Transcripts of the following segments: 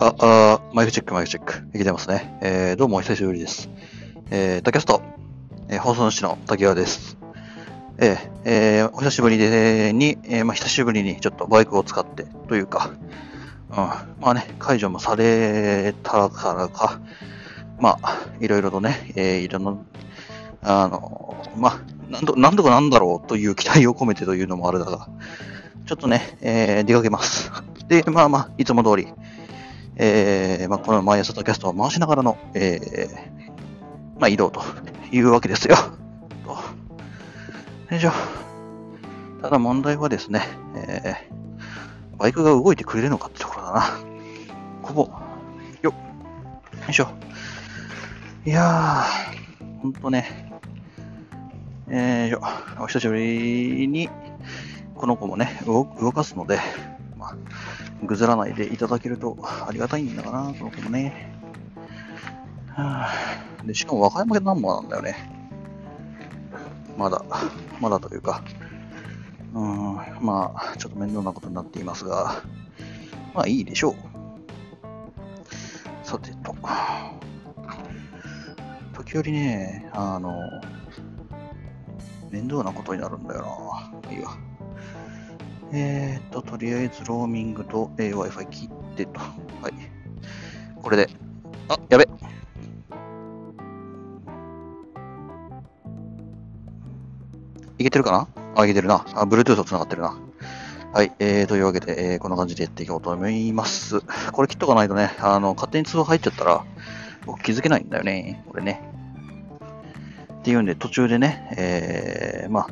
あ、あマイクチェック、マイクチェック。いけてますね。えー、どうもお久しぶりです。えー、タキャスト、えー、放送主の滝川です。えー、えー、お久しぶりで、に、えー、まあ、久しぶりにちょっとバイクを使って、というか、うん、まあね、解除もされたからか、まあ、いろいろとね、えー、いろんな、あの、まあ、なんと、なんとかなんだろうという期待を込めてというのもあれだが、ちょっとね、えー、出かけます。で、まあまあ、いつも通り、えー、まあ、この毎朝とキャストを回しながらの、えー、まあ、移動というわけですよ。よいしょ。ただ問題はですね、えー、バイクが動いてくれるのかってところだな。ここ。よっ。よいしょ。いやー、ほんとね、えーよ、お久しぶりに、この子もね、動動かすので、まあ、ぐずらないでいただけるとありがたいんだかな、この子もね。で、しかも和歌山県ナンバーなんだよね。まだ、まだというか、うん、まあ、ちょっと面倒なことになっていますが、まあいいでしょう。さてと、時折ね、あの、面倒なことになるんだよな。いいわ。えーっと、とりあえずローミングと、えー Wi-Fi 切ってと。はい。これで、あ、やべ。いけてるかな？あ、いけてるな。あ、Bluetooth つながってるな。はい。えー、というわけで、えーこんな感じでやっていこうと思います。これ切っとかないとね、あの、勝手に通話入っちゃったら、僕気づけないんだよね。これね。っていうんで、途中でね、えー、まあ、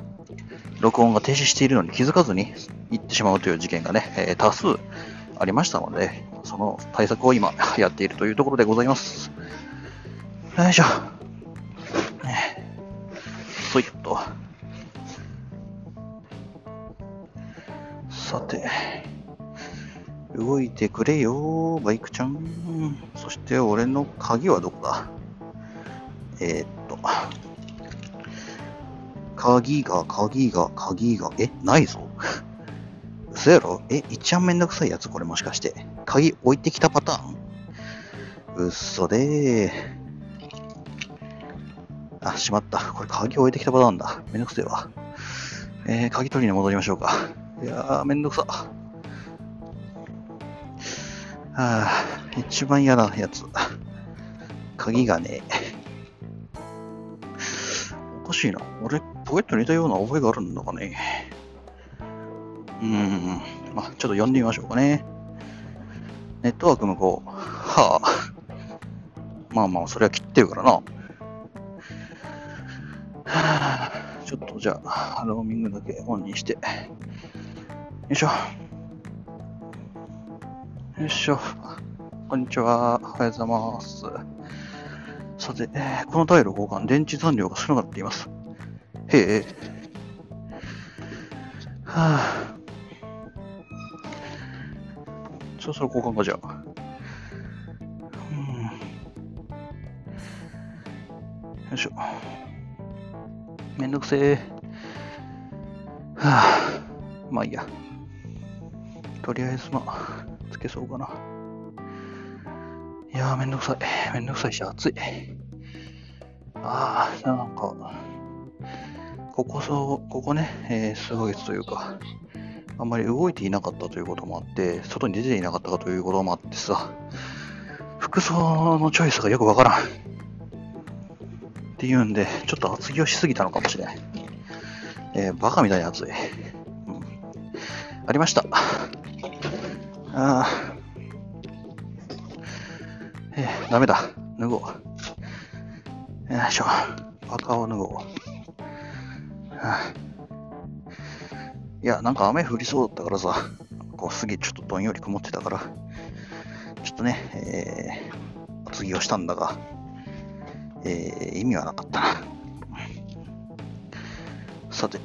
録音が停止しているのに気づかずに行ってしまうという事件がね、えー多数ありましたので、その対策を今 やっているというところでございます。よいしょ。そいっと。さて、動いてくれよ、バイクちゃん。そして俺の鍵はどこだ？えー、っと。鍵が、鍵が、鍵が、え、ないぞ。嘘やろ？え、一番めんどくさいやつこれもしかして。鍵置いてきたパターン？嘘でー。あ、しまった。これ鍵置いてきたパターンだ。めんどくせえわ。えー、鍵取りに戻りましょうか。いやー、めんどくさ。はあ、一番嫌なやつ。鍵がねおかしいな。俺、ポケットにいたような覚えがあるんだかね。うーん。まあ、ちょっと呼んでみましょうかね。ネットワーク向こう。はあ。まあまあ、それは切ってるからな。はあ、ちょっとじゃあ、ローミングだけオンにして。よいしょ。よいしょ。こんにちは。おはようございます。さて、このタイル交換、電池残量が少なくなっています。はあ。そろそろ交換か、じゃあ。うん。よいしょ。めんどくせえ。はあ。まあいいや。とりあえず、まあ、つけそうかな。いやー、めんどくさい。めんどくさいし、暑い。ああ、なんか、ここそう、ここね、えー数ヶ月というか、あんまり動いていなかったということもあって、外に出ていなかったかということもあってさ、服装のチョイスがよくわからん。っていうんで、ちょっと厚着をしすぎたのかもしれない。えーバカみたいに暑い。うん、ありました。ああ。えー、ダメだ。脱ごう。よいしょ。パーカーを脱ごう。いや、なんか雨降りそうだったからさ、こうすげえちょっとどんより曇ってたから、ちょっとね、えー、厚着をしたんだが、えー、意味はなかったな。さて、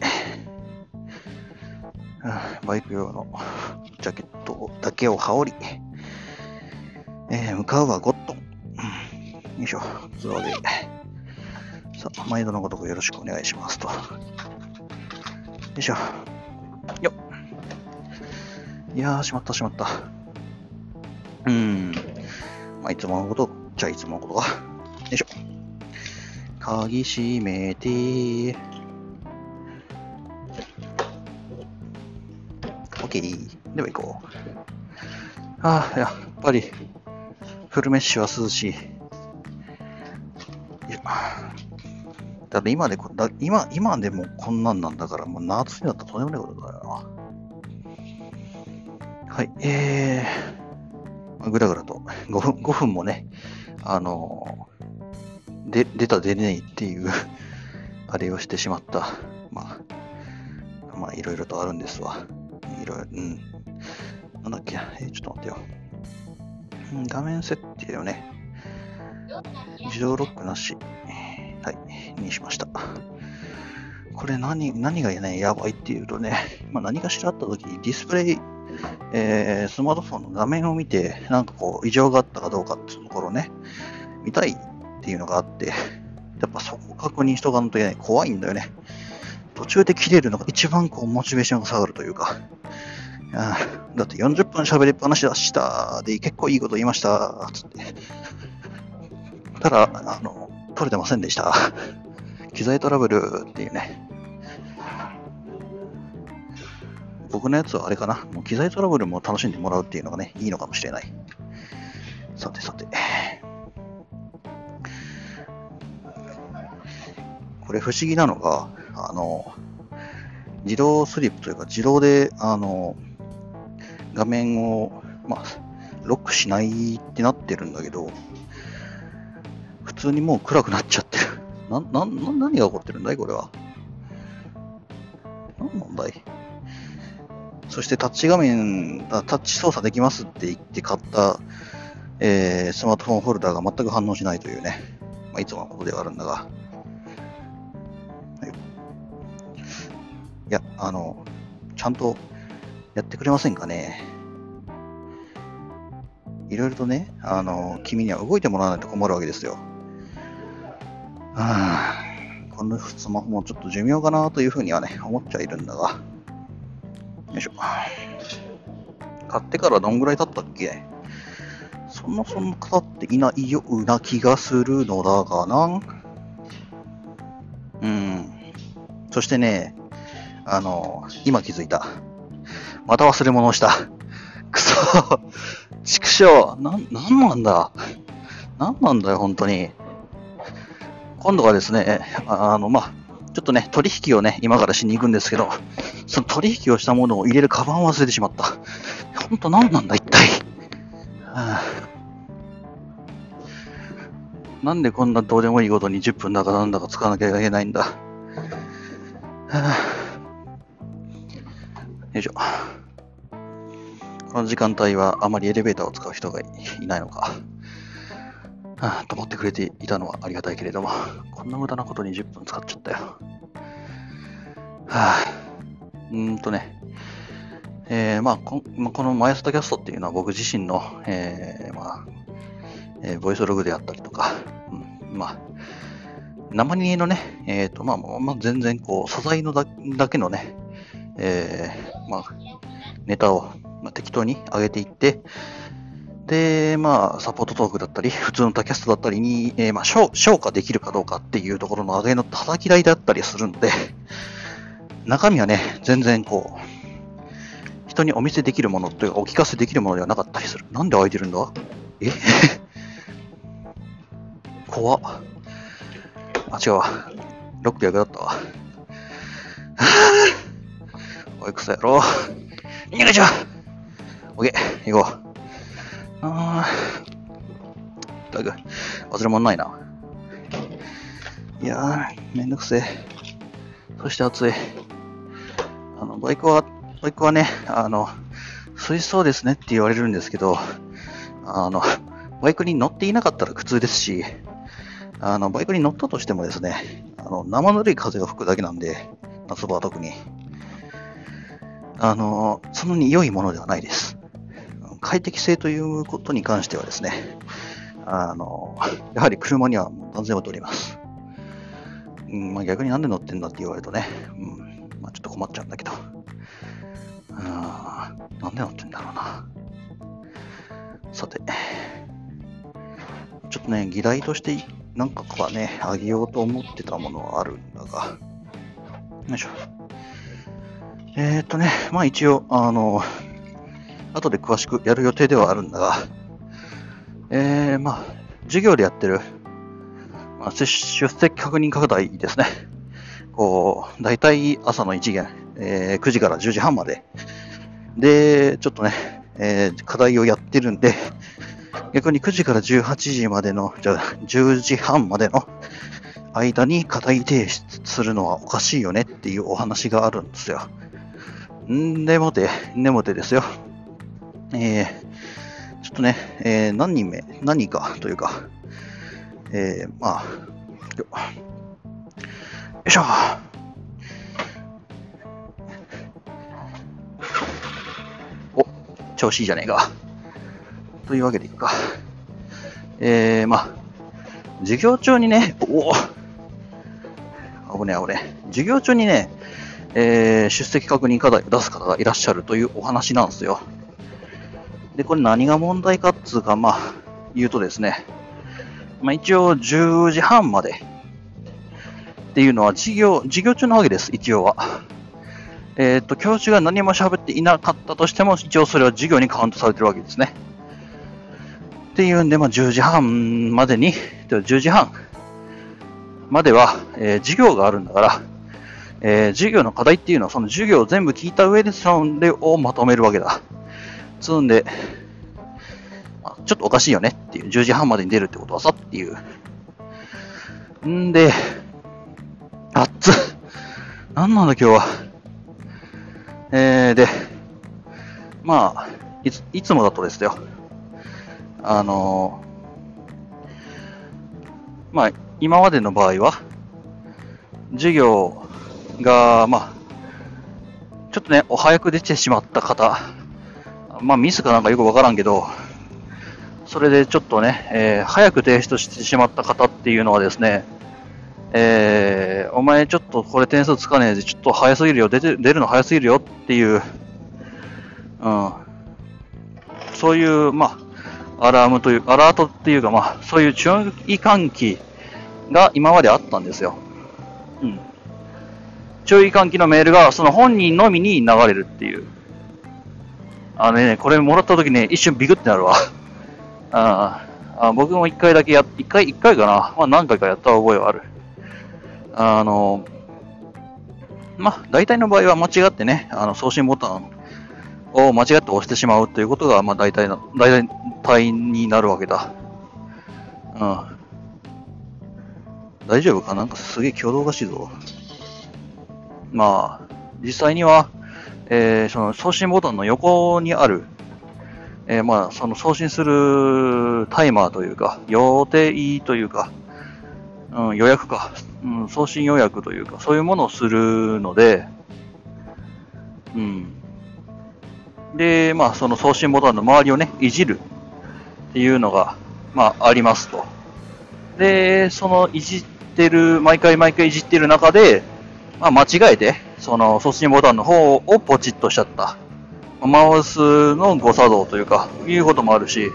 バイク用のジャケットだけを羽織り、えー向かうはゴットン。よいしょ、ズワで。さあ、毎度のごとくよろしくお願いしますと。よいしょ。よっ。いやー、しまったしまった。うーん。まあ、いつものこと、じゃあいつものことか。よいしょ。鍵閉めてー、OK。では行こう。ああ、やっぱり、フルメッシュは涼しい。いやだって今でだ今、今でもこんなんなんだから、もう夏になったらとんでもないことだよな。はい、えー、ぐらぐらと5分、5分もね、あので、出た出れないっていうあれをしてしまった。まあ、まあ、いろいろとあるんですわ。いろいろ、うん。なんだっけ、えー、ちょっと待ってよ。画面設定をね、自動ロックなし、はい、にしました。これ何、何がね、やばいっていうとね、まあ、何かしらあった時にディスプレイ、えー、スマートフォンの画面を見て、なんかこう、異常があったかどうかっていうところね、見たいっていうのがあって、やっぱそこを確認しとかんといけない。怖いんだよね。途中で切れるのが一番こう、モチベーションが下がるというか、あだって40分喋りっぱなしだしたで結構いいこと言いましたつってただあの取れてませんでした。機材トラブルっていうね。僕のやつはあれかな。もう機材トラブルも楽しんでもらうっていうのがねいいのかもしれない。さてさて。これ不思議なのがあの自動スリップというか自動であの画面を、まあ、ロックしないってなってるんだけど、通にもう暗くなっちゃってる。な、な、な、何が起こってるんだいこれは。何なんだいそしてタッチ画面、タッチ操作できますって言って買った、えー、スマートフォンホルダーが全く反応しないというね、まあ、いつものことではあるんだが。い、いや、あの、ちゃんとやってくれませんかね。いろいろとね、あの、君には動いてもらわないと困るわけですよ。はあ、このスマホもちょっと寿命かなというふうにはね、思っちゃいるんだが。よいしょ。買ってからどんぐらい経ったっけ？そんなそんな経っていないような気がするのだがな。うん。そしてね、あの、今気づいた。また忘れ物をした。くそ。畜生。な、なんなんだ？なんなんだよ、本当に。今度はですね、あの、まあ、ちょっとね、取引をね、今からしに行くんですけど、その取引をしたものを入れるカバンを忘れてしまった。本当何なんだ、一体。はあ、なんでこんなどうでもいいことに10分だかなんだか使わなきゃいけないんだ。はあ、よいしょ。この時間帯はあまりエレベーターを使う人がいないのか。あ、と思ってくれていたのはありがたいけれども、こんな無駄なことに10分使っちゃったよ。はあ、うーんとね、えー、まあこ、この毎朝タキャストっていうのは僕自身の、えー、まあ、えー、ボイスログであったりとか、うん、まあ、生煮えのね、えっ、ー、と、まあ、まあ、全然こう、素材のだだけのね、えー、まあ、ネタをまあ、適当に上げていって、で、まあ、サポートトークだったり、普通のタキャストだったりに、えー、まあ、消化できるかどうかっていうところの上げの叩き台だったりするので、中身はね、全然こう、人にお見せできるものというか、お聞かせできるものではなかったりする。なんで開いてるんだ？え？怖っ。あ、違うわ。ロック役だったわ。はぁおい、くそやろ。逃げちゃうオッケー、行こう。あー、だぐ、忘れ物ないな。いやー、めんどくせえ。そして暑い。あの、バイクは、バイクはね、あの、水槽ですねって言われるんですけど、あの、バイクに乗っていなかったら苦痛ですし、あの、バイクに乗ったとしてもですね、あの、生ぬるい風が吹くだけなんで、夏場は特に。あの、そんなに良いものではないです。快適性ということに関してはですね、あの、やはり車には断然劣ります。うん、まあ、逆になんで乗ってんだって言われるとね、うん、まあ、ちょっと困っちゃうんだけど、うん、なんで乗ってんだろうな。さて、ちょっとね、議題としてなんかはね、あげようと思ってたものはあるんだが、よいしょ。えー、っとね、まあ一応、あの、後で詳しくやる予定ではあるんだが、えー、まあ、授業でやってる、まあ、出席確認拡大ですね。こう、大体朝の1限、えー、9時から10時半まで。で、ちょっとね、えー、課題をやってるんで、逆に9時から18時までの、じゃあ10時半までの間に課題提出するのはおかしいよねっていうお話があるんですよ。んでもて、んでもてですよ。えー、ちょっとね、えー、何人目、何人か？というか、えー、まあ、よいしょ。お、調子いいじゃねえか。というわけでいくか。えー、まあ、授業中にね、おお危ね危ね。授業中にね、えー、出席確認課題を出す方がいらっしゃるというお話なんですよ。で、これ何が問題かっつうか、まあ、言うとですね、まあ一応10時半までっていうのは授業、授業中なわけです、一応は。えっ、ー、と、教授が何も喋っていなかったとしても、一応それは授業にカウントされてるわけですね。っていうんで、まあ、10時半までに、10時半までは、えー、授業があるんだから、えー、授業の課題っていうのは、その授業を全部聞いた上で、それをまとめるわけだ。つんで、あちょっとおかしいよねっていう、10時半までに出るってことはさっていう。んで、あっつ。なんなんだ今日は。えー、で、まあ、いつ、いつもだとですよ。あのー、まあ、今までの場合は、授業が、まあ、ちょっとね、お早く出てしまった方、まあ、ミスかなんかよくわからんけど、それでちょっとね、えー、早く提出してしまった方っていうのはですね、えー、お前ちょっとこれ点数つかねえで、ちょっと早すぎるよ、出て出るの早すぎるよっていう、うん、そういう、まあ、アラームという、アラートっていうか、まあ、そういう注意喚起が今まであったんですよ。うん。注意喚起のメールが、その本人のみに流れるっていう。あのね、これもらった時ね、一瞬ビクってなるわ。ああ僕も一回だけや、一回、一回かな。まあ何回かやった覚えはある。あの、まあ大体の場合は間違ってね、あの送信ボタンを間違って押してしまうということが、まあ大体の、大体になるわけだ。うん。大丈夫か？なんかすげえ挙動がしいぞ。まあ、実際には、えー、その送信ボタンの横にある、えー、まあ、その送信するタイマーというか、予定というか、うん、予約か、うん、送信予約というか、そういうものをするので、うん。で、まあ、その送信ボタンの周りをね、いじるっていうのが、まあ、ありますと。で、そのいじってる、毎回毎回いじってる中で、まあ、間違えて、その送信ボタンの方をポチッとしちゃった。マウスの誤作動というか、いうこともあるし、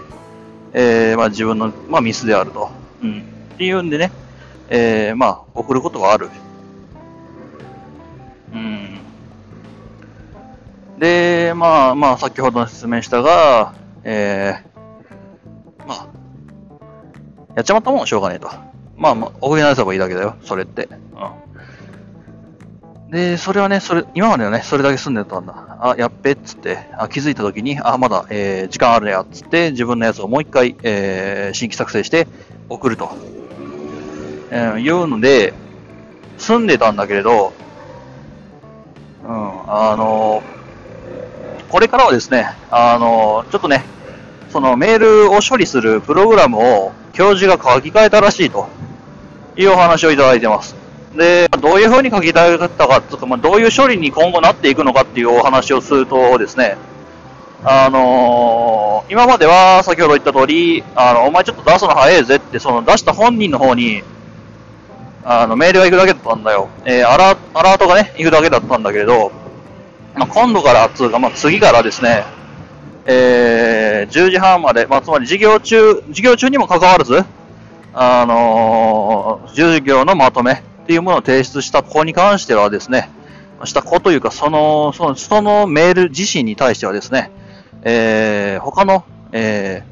えー、まあ自分の、まあ、ミスであると。うん。っていうんでね、えー、まあ、送ることはある。うん。で、まあ、まあ、先ほど説明したが、えー、まあ、やっちまったもんしょうがねえと。まあ、まあ、送り直せばいいだけだよ、それって。で、それはね、それ、今まではね、それだけ済んでたんだ。あ、やっべっつって、あ気づいた時に、あ、まだ、えー、時間あるやつって、自分のやつをもう一回、えー、新規作成して送ると。えー、いうので、済んでたんだけれど、うん、あのーこれからはですね、あの、ちょっとね、そのメールを処理するプログラムを教授が書き換えたらしいというお話をいただいてます。で、どういう風に書き換えたかとか、まあ、どういう処理に今後なっていくのかっていうお話をするとですね、あのー、今までは先ほど言った通り、あの、お前ちょっと出すの早いぜって、その出した本人の方に、あの、メールが行くだけだったんだよ。えー、アラアラートがね、行くだけだったんだけれど、まあ、今度からつうか、まあ、次からですね、えー、10時半まで、まあ、つまり授業中、授業中にもかかわらず、あのー、授業のまとめっていうものを提出した子に関してはですね、した子というか、その、その、そのメール自身に対してはですね、えー、他の、え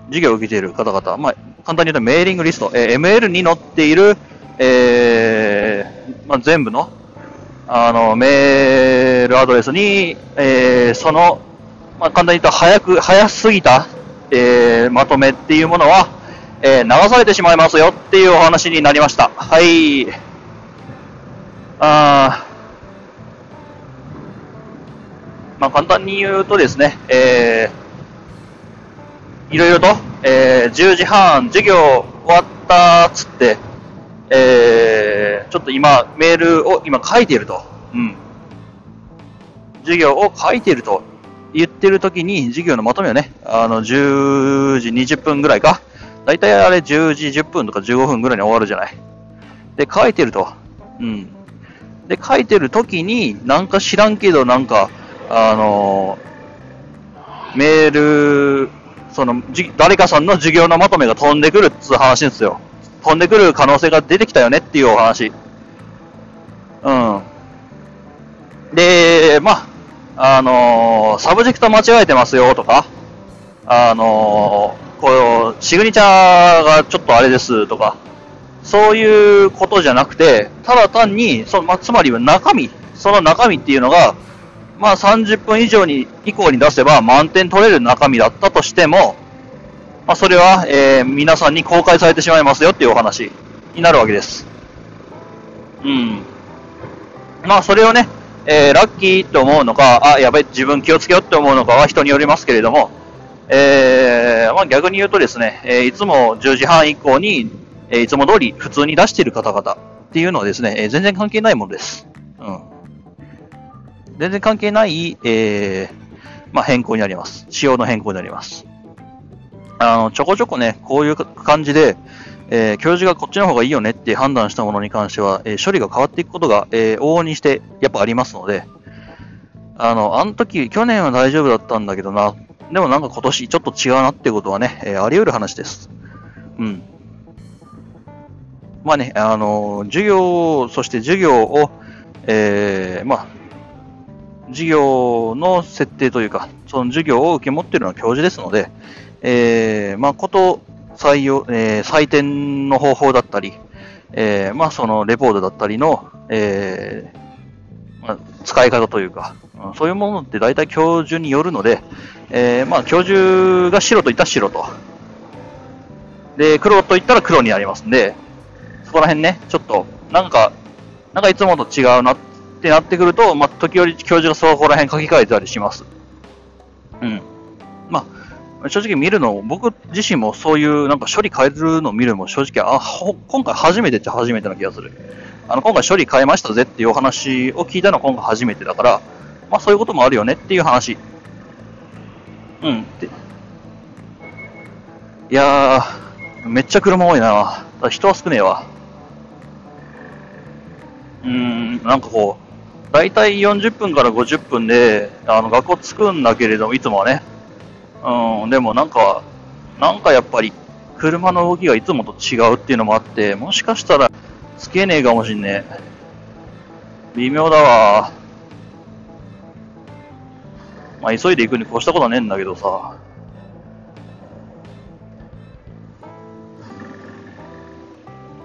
ー、授業を受けている方々、まあ、簡単に言うとメーリングリスト、えー、ML に載っている、えー、まあ、全部の、あの、メールアドレスに、えー、その、まあ、簡単に言うと早く、早すぎた、えー、まとめっていうものは、えー、流されてしまいますよっていうお話になりました。はい。まあ、簡単に言うとですね、えー、いろいろと、えー、10時半、授業終わったっつって、えー、ちょっと今、メールを今書いていると。うん。授業を書いていると言ってる時に、授業のまとめをね、あの、10時20分ぐらいか。だいたいあれ10時10分とか15分ぐらいに終わるじゃない。で、書いてると。うん。で、書いてる時に、なんか知らんけど、なんか、あの、メール、その、じ誰かさんの授業のまとめが飛んでくるっつう話ですよ。飛んでくる可能性が出てきたよねっていうお話。うん。で、まあ、あの、サブジェクト間違えてますよとか、あの、こう、シグニチャーがちょっとあれですとか、そういうことじゃなくて、ただ単に、そのま、つまり中身、その中身っていうのが、まあ30分以上に、以降に出せば満点取れる中身だったとしても、まあそれは、えー、皆さんに公開されてしまいますよっていうお話になるわけです。うん。まあそれをね、えー、ラッキーって思うのか、あ、やばい、自分気をつけようって思うのかは人によりますけれども、えー、まあ逆に言うとですね、えー、いつも10時半以降に、えー、いつも通り普通に出している方々っていうのはですね、えー、全然関係ないものです。うん。全然関係ない、えー、まあ、変更になります。仕様の変更になります。あの、ちょこちょこね、こういう感じで、えー、教授がこっちの方がいいよねって判断したものに関しては、えー、処理が変わっていくことが、えー、往々にしてやっぱありますので、あの、あの時、去年は大丈夫だったんだけどな、でもなんか今年ちょっと違うなっていうことはね、えあり得る話です。うん。まあね、あの、授業、そして授業を、えまあ、授業の設定というか、その授業を受け持っているのは教授ですので、えー、まあ、こと、採用、えー、採点の方法だったり、えー、まあ、そのレポートだったりの、えー、まあ、使い方というか、そういうものって大体教授によるので、えー、まあ、教授が白と言ったら白と。で、黒と言ったら黒になりますんで、そこら辺ね、ちょっと、なんか、なんかいつもと違うなってってなってくると、まあ、時折教授がそこら辺書き換えたりします。うん。まあ、正直見るの、僕自身もそういうなんか処理変えるのを見るのも正直、あ、今回初めてっちゃ初めてな気がする。あの、今回処理変えましたぜっていうお話を聞いたのは今回初めてだから、まあそういうこともあるよねっていう話。うん。でいやー、めっちゃ車多いな。人は少ねえわ。うーん、なんかこう、大体40分から50分で、あの、学校着くんだけれども、いつもはね。うん、でもなんか、なんかやっぱり、車の動きがいつもと違うっていうのもあって、もしかしたら、つけねえかもしんねえ。微妙だわ。まあ、急いで行くに越したことはねえんだけどさ。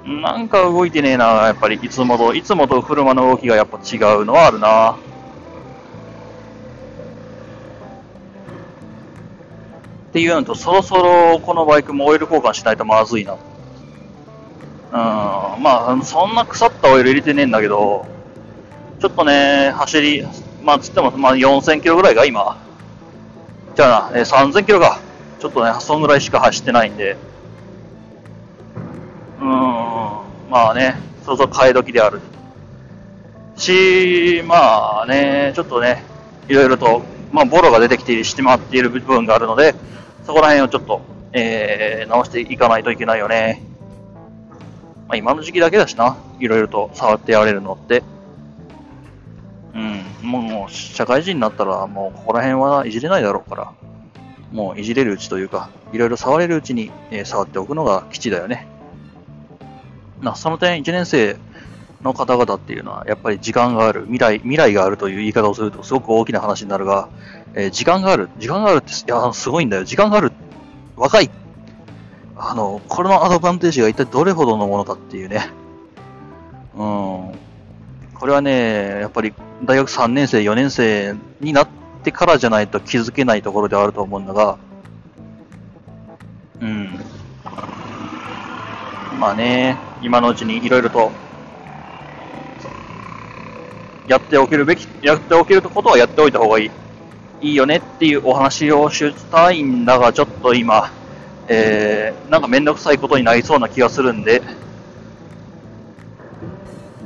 なんか動いてねえな、やっぱり、いつもと、いつもと車の動きがやっぱ違うのはあるな。っていうのと、そろそろこのバイクもオイル交換しないとまずいな。うん、まあ、そんな腐ったオイル入れてねえんだけど、ちょっとね、走り、まあ、つっても、まあ、4000キロぐらいが今。じゃあな、えー、3000キロか。ちょっとね、そんぐらいしか走ってないんで、うん、まあね、そろそろ替え時である。し、まあね、ちょっとね、いろいろと、まあ、ボロが出てきてしまっている部分があるので、そこら辺をちょっと、えー、直していかないといけないよね。まあ、今の時期だけだしな、いろいろと触ってやれるのって。うん、もう、社会人になったら、もう、ここら辺はいじれないだろうから、もう、いじれるうちというか、いろいろ触れるうちに、えー、触っておくのが基地だよね。まあ、その点1年生の方々っていうのは、やっぱり時間がある、未来、未来があるという言い方をするとすごく大きな話になるが、えー、時間がある、時間があるって、いや、すごいんだよ。時間がある。若い。あの、これのアドバンテージが一体どれほどのものかっていうね。うん。これはね、やっぱり大学3年生、4年生になってからじゃないと気づけないところではあると思うんだが、うん。まあね、今のうちにいろいろとやっておけるべき、やっておけることはやっておいた方がいい。いいよねっていうお話をしたいんだが、ちょっと今、えー、なんかめんどくさいことになりそうな気がするんで、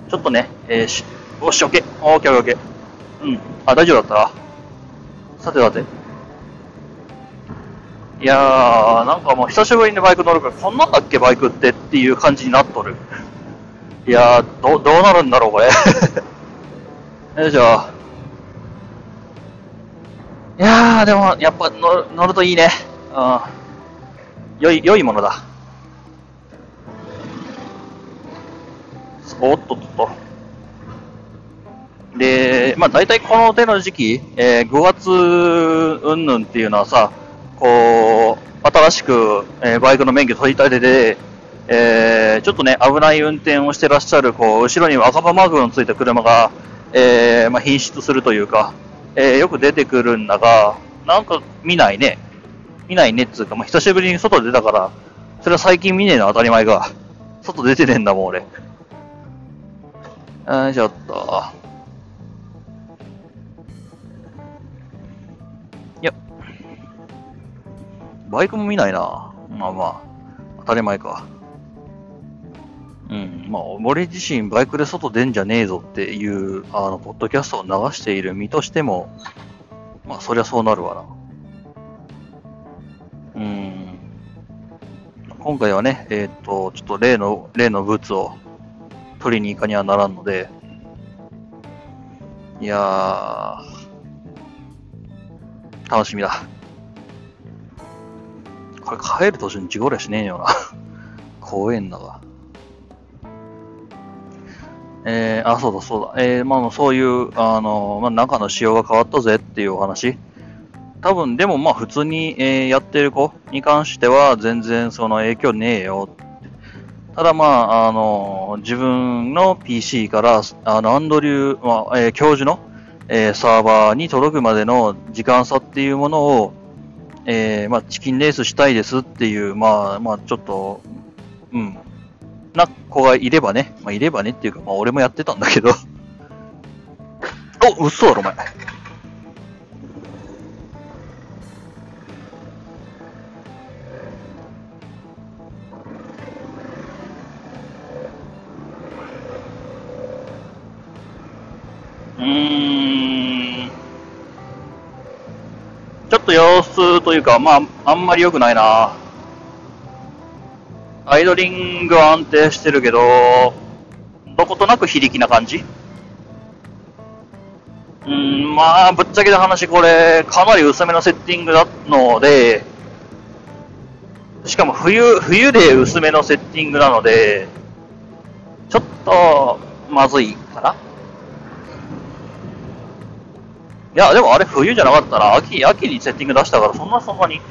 ちょっとね、えー、し、よし、オッケー、オッケー、ケー。うん。あ、大丈夫だった？さてさて。いやー、なんかもう久しぶりにバイク乗るから、こんなんだっけ、バイクってっていう感じになっとる。いやー、ど、どうなるんだろう、これ。よいしょ。いやー、でも、やっぱ乗乗るといいね。うん。良い、良いものだ。おっとっとっと。で、まあ大体この手の時期、えー、5月うんぬんっていうのはさ、こう、新しく、えー、バイクの免許取り立てで、えー、ちょっとね、危ない運転をしてらっしゃる、こう、後ろに赤羽マークのついた車が、えー、まあ、品質するというか、えー、よく出てくるんだが、なんか見ないね。見ないねっつうか、まあ、久しぶりに外出たから、それは最近見ねえの当たり前か。外出てねえんだもん、俺。よいしょっと。バイクも見ないな。まあまあ、当たり前か。うん、まあ、俺自身バイクで外出んじゃねえぞっていう、あの、ポッドキャストを流している身としても、まあ、そりゃそうなるわな。うん。今回はね、えー、っと、ちょっと例の、例のブーツを取りに行かにはならんので、いやー、楽しみだ。これ帰る途中に事故りゃしねえよな。怖えんだが。えー、あ、そうだそうだ。えー、まあ、そういう、あの、まあ、中の仕様が変わったぜっていうお話。多分、でもまあ、普通に、えー、やってる子に関しては、全然その影響ねえよ。ただまあ、あの、自分の PC から、あの、アンドリュー、まあ、えー、教授の、えー、サーバーに届くまでの時間差っていうものを、えー、まあ、チキンレースしたいですっていう、まあ、まあ、ちょっと、うん、な子がいればね、まあ、いればねっていうか、まあ、俺もやってたんだけど お、嘘だろ、お前。うん。ちょっと様子というか、まあ、あんまり良くないな。アイドリングは安定してるけど、どことなく非力な感じ？うん、まあ、ぶっちゃけた話、これ、かなり薄めのセッティングなので、しかも冬、冬で薄めのセッティングなので、ちょっと、まずいかないや、でもあれ冬じゃなかったら、秋、秋にセッティング出したから、そんなそんなに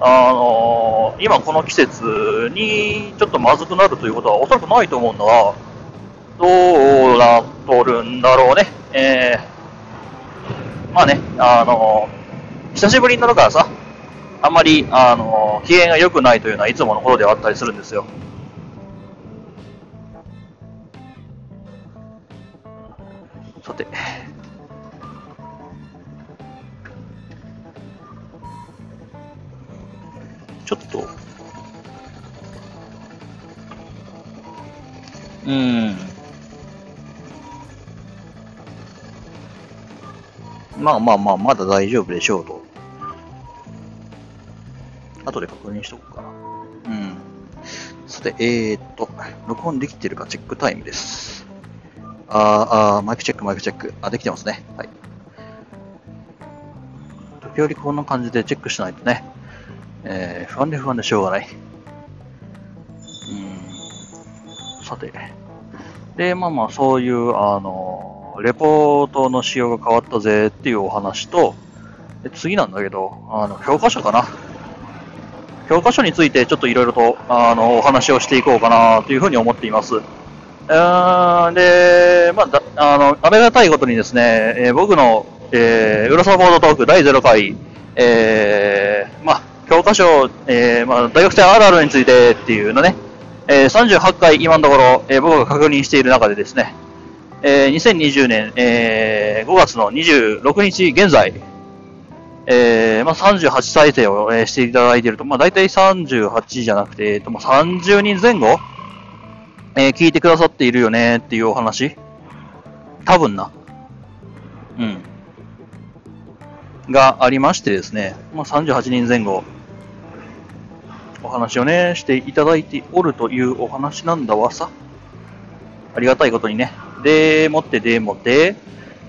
あのー、今この季節にちょっとまずくなるということはおそらくないと思うんだが、どうなっとるんだろうね。えー、まあね、あのー、久しぶりになるからさ、あんまり、あのー、機嫌が良くないというのはいつものことではあったりするんですよ。さて。ちょっと、うん。まあまあまあ、まだ大丈夫でしょうと。後で確認しとくかな。うん。さて、えー、っと、録音できてるかチェックタイムです。あー、あーマイクチェック、マイクチェック。あ、できてますね。はい。時折こんな感じでチェックしないとね。えー、不安で不安でしょうがない。うん。さて。で、まあまあ、そういう、あの、レポートの仕様が変わったぜっていうお話と、で次なんだけど、あの、教科書かな。教科書についてちょっといろいろと、あの、お話をしていこうかなというふうに思っています。うん、で、まあ、だあの、ありがたいことにですね、えー、僕の、えー、浦沢ボードトーク第0回、えー、まあ、教科書、えー、まあ、大学生あるあるについてっていうのね、えー、38回今のところ、えー、僕が確認している中でですね、えー、2020年、えー、5月の26日現在、えー、まあ、38再生を、えー、していただいていると、まあ、大体38じゃなくて、えっと、まあ、30人前後、えー、聞いてくださっているよねっていうお話。多分な。うん。がありましてですね、まあ、38人前後、お話をね、していただいておるというお話なんだわさ。ありがたいことにね。でもって、でもって、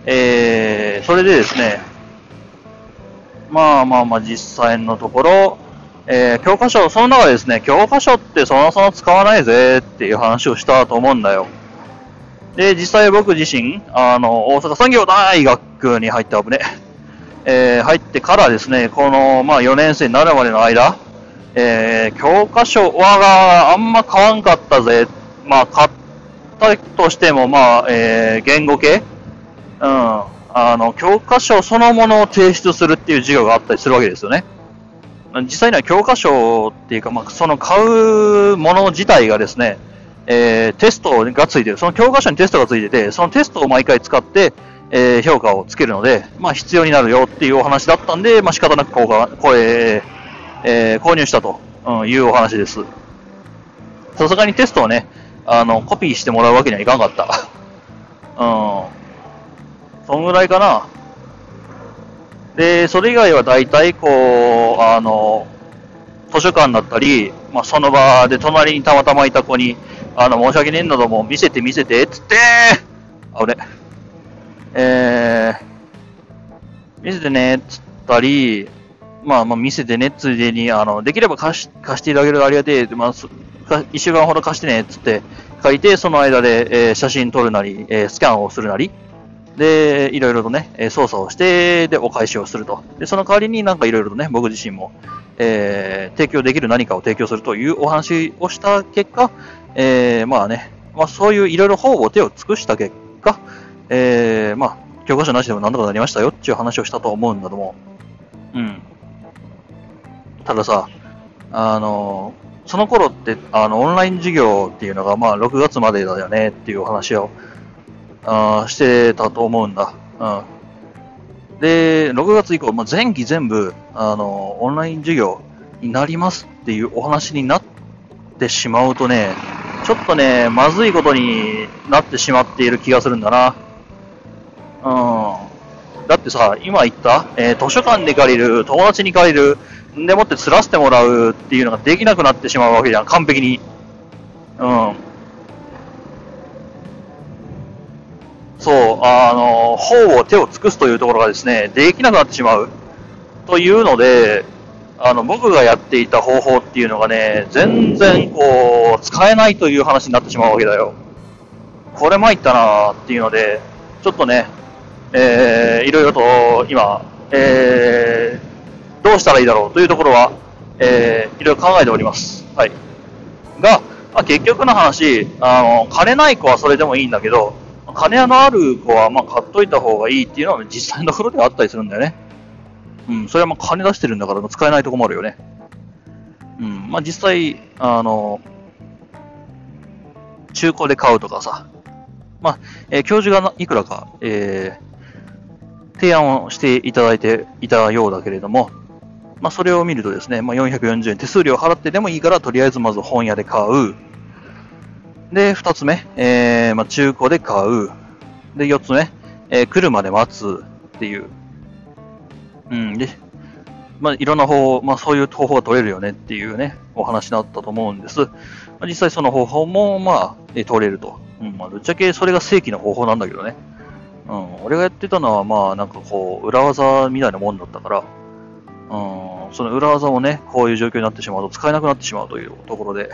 えー、それでですね、まあまあまあ実際のところ、えー、教科書、その中でですね、教科書ってそもそも使わないぜっていう話をしたと思うんだよ。で、実際僕自身、あの、大阪産業大学に入って危ね、えー、入ってからですね、この、まあ4年生になるまでの間、えー、教科書はあんま買わんかったぜ。まあ、買ったとしても、まあ、えー、言語系うん。あの、教科書そのものを提出するっていう授業があったりするわけですよね。実際には教科書っていうか、まあ、その買うもの自体がですね、えー、テストがついてる。その教科書にテストがついてて、そのテストを毎回使って、えー、評価をつけるので、まあ、必要になるよっていうお話だったんで、まあ、仕方なくこう、これ、えー、購入したというお話です。さすがにテストをね、あの、コピーしてもらうわけにはいかんかった。うん。そんぐらいかな。で、それ以外は大体こう、あの、図書館だったり、まあ、その場で隣にたまたまいた子に、あの、申し訳ねえんだども、見せて見せて、つって、あ、俺、えー、見せてねっ、つったり、まあ、まあ、見せてね、ついでに、あの、できれば貸し、貸していただけるとありがてえ、まあ、一週間ほど貸してねっ、つって書いて、その間で、えー、写真撮るなり、えー、スキャンをするなり、で、いろいろとね、操作をして、で、お返しをすると。で、その代わりになんかいろいろとね、僕自身も、えー、提供できる何かを提供するというお話をした結果、えー、まあね、まあそういういろいろ方々手を尽くした結果、えー、まあ、教科書なしでも何とかなりましたよっていう話をしたと思うんだけども、うん。たださ、あの、その頃って、あの、オンライン授業っていうのが、まあ、6月までだよねっていう話を、あしてたと思うんだ。うん。で、6月以降、まあ、前期全部、あの、オンライン授業になりますっていうお話になってしまうとね、ちょっとね、まずいことになってしまっている気がするんだな。うん。だってさ、今言った、えー、図書館で借りる、友達に借りる、でもって釣らせてもらうっていうのができなくなってしまうわけじゃん、完璧に。うん。そう、あの、方を手を尽くすというところがですね、できなくなってしまう。というので、あの、僕がやっていた方法っていうのがね、全然こう、使えないという話になってしまうわけだよ。これ参ったなーっていうので、ちょっとね、えー、いろいろと今、えー、どうしたらいいだろうというところは、えー、いろいろ考えております。はい。が、まあ、結局の話、あの、金ない子はそれでもいいんだけど、金のある子はま買っといた方がいいっていうのは実際のところではあったりするんだよね。うん、それはまあ金出してるんだから使えないとこもあるよね。うん、まあ実際、あの、中古で買うとかさ、まあ、えー、教授がいくらか、えー、提案をしていただいていたようだけれども、まあ、それを見るとですね、まあ、440円手数料払ってでもいいから、とりあえずまず本屋で買う。で、二つ目、えー、まあ、中古で買う。で、四つ目、えー、来るまで待つっていう。うん、で、まあ、いろんな方法、まあ、そういう方法が取れるよねっていうね、お話だったと思うんです。まあ、実際その方法も、まあ、え取れると。うん、まあ、ぶっちゃけそれが正規の方法なんだけどね。うん、俺がやってたのは、まあ、なんかこう、裏技みたいなもんだったから、うん、その裏技をね、こういう状況になってしまうと使えなくなってしまうというところで、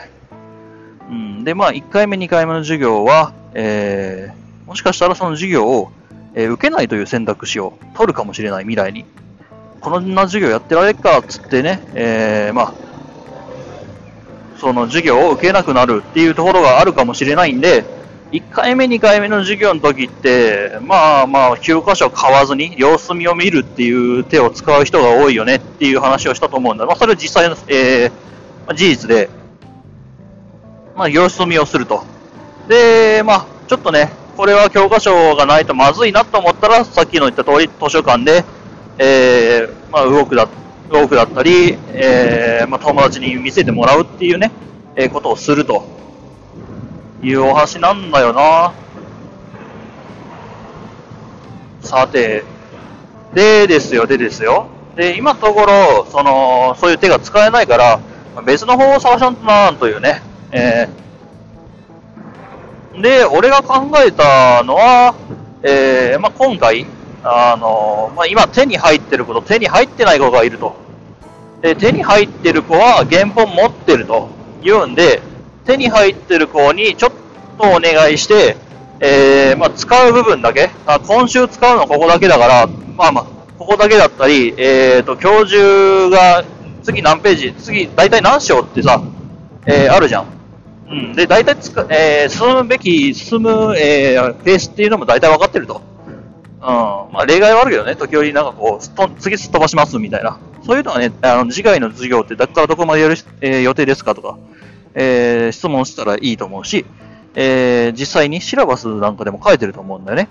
うん、で、まあ、1回目、2回目の授業は、えー、もしかしたらその授業を、えー受けないという選択肢を取るかもしれない未来に。こんな授業やってられっかっつってね、えー、まあ、その授業を受けなくなるっていうところがあるかもしれないんで、1回目、2回目の授業の時って、まあまあ、教科書を買わずに様子見を見るっていう手を使う人が多いよねっていう話をしたと思うんだ。まあ、それは実際の、えー事実で、まあ、様子見をすると。で、まあ、ちょっとね、これは教科書がないとまずいなと思ったら、さっきの言った通り、図書館で、えーまあ、動くだ、動くだったり、えーまあ、友達に見せてもらうっていうね、えーことをするというお話なんだよな。さて、でですよ、でですよ。で、今のところ、その、そういう手が使えないから、別の方法を探さんとなというね、えーで、俺が考えたのは、えーまあ、今回、あのまあ、今手に入ってる子と手に入ってない子がいると。で、手に入ってる子は原本持ってると言うんで、手に入ってる子にちょっとお願いして、えーまあ、使う部分だけあ、今週使うのここだけだから、まあまあ、ここだけだったり、えーと、教授が次何ページ、次大体何章ってさ、えーあるじゃん。うん。で、大体つか、えー進むべき、進む、えーペースっていうのも大体分かってると。うん。まあ、例外はあるけどね、時折なんかこう、すっと次すっ飛ばしますみたいな。そういうのはね、あの、次回の授業ってどこからどこまでやる、えー予定ですかとか、えー質問したらいいと思うし、えー実際にシラバスなんかでも書いてると思うんだよね。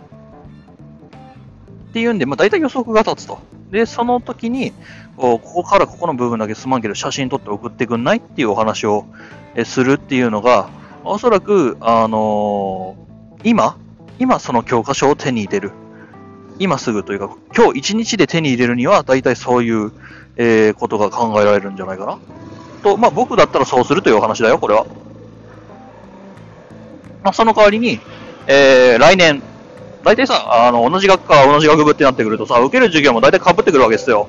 っていうんで、まあ、大体予測が立つと。で、その時に、こうここからここの部分だけすまんけど、写真撮って送ってくんないっていうお話をするっていうのが、おそらく、あのー今、今その教科書を手に入れる。今すぐというか、今日一日で手に入れるには、大体そういう、えーことが考えられるんじゃないかな。と、まあ僕だったらそうするというお話だよ、これは。まあその代わりに、えー来年、大体さ、あの、同じ学科、同じ学部ってなってくるとさ、受ける授業も大体被ってくるわけですよ。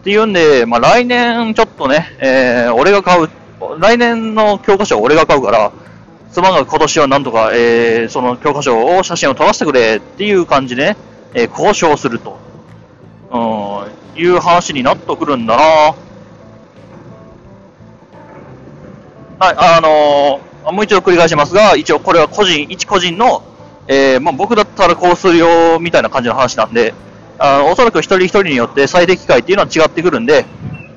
っていうんで、まあ来年ちょっとね、えー俺が買う、来年の教科書は俺が買うから、すまんが今年はなんとか、えーその教科書を写真を撮らせてくれっていう感じでね、えー交渉すると、うん、いう話になってくるんだなはい、あのーもう一度繰り返しますが、一応これは個人、一個人の、えーまあ、僕だったらこうするよみたいな感じの話なんで、あおそらく一人一人によって最適解っていうのは違ってくるんで、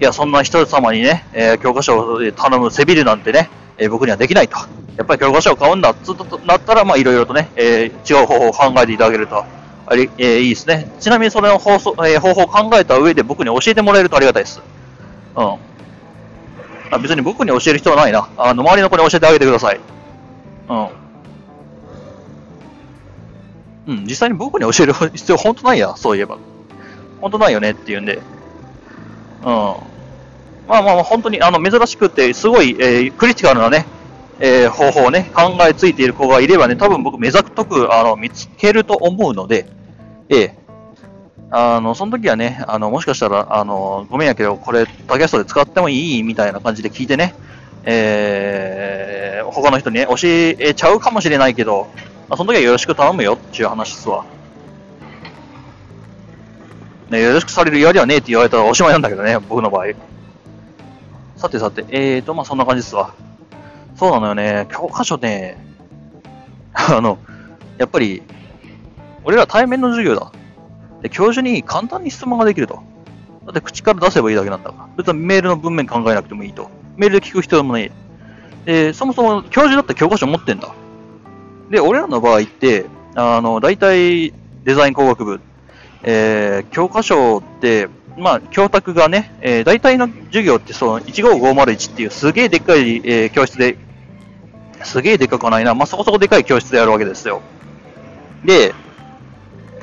いや、そんな人様にね、えー教科書を頼む背ビルなんてね、えー僕にはできないと。やっぱり教科書を買うんだっつとなったら、まあ、いろいろとね、えー違う方法を考えていただけると、ありえーいいですね。ちなみにそれの方法,、えー方法を考えた上で僕に教えてもらえるとありがたいです。うん。あ別に僕に教える必要はないな。あの、周りの子に教えてあげてください。うん。うん、実際に僕に教える必要本当ないや、そういえば。本当ないよねっていうんで。うん。まあまあ、本当に、あの、珍しくて、すごい、えークリティカルなね、えー方法をね、考えついている子がいればね、多分僕目ざくとく、あの、見つけると思うので、ええあの、その時はね、あの、もしかしたら、あの、ごめんやけど、これ、タキャストで使ってもいいみたいな感じで聞いてね、えー、他の人にね、教えちゃうかもしれないけど、まあ、その時はよろしく頼むよっていう話っすわ。ね、よろしくされる義理はねえって言われたらおしまいなんだけどね、僕の場合。さてさて、えーと、まあ、そんな感じっすわ。そうなのよね、教科書ね、あの、やっぱり、俺ら対面の授業だ。で、教授に簡単に質問ができると。だって口から出せばいいだけなんだから。別にメールの文面考えなくてもいいと。メールで聞く必要もない。で、そもそも教授だって教科書持ってんだ。で、俺らの場合って、あの、大体デザイン工学部、えー、教科書って、まあ、教託がね、えー、大体の授業ってその15501っていうすげえでっかい、えー教室で、すげえでっかくはないな、まあ、そこそこでかい教室でやるわけですよ。で、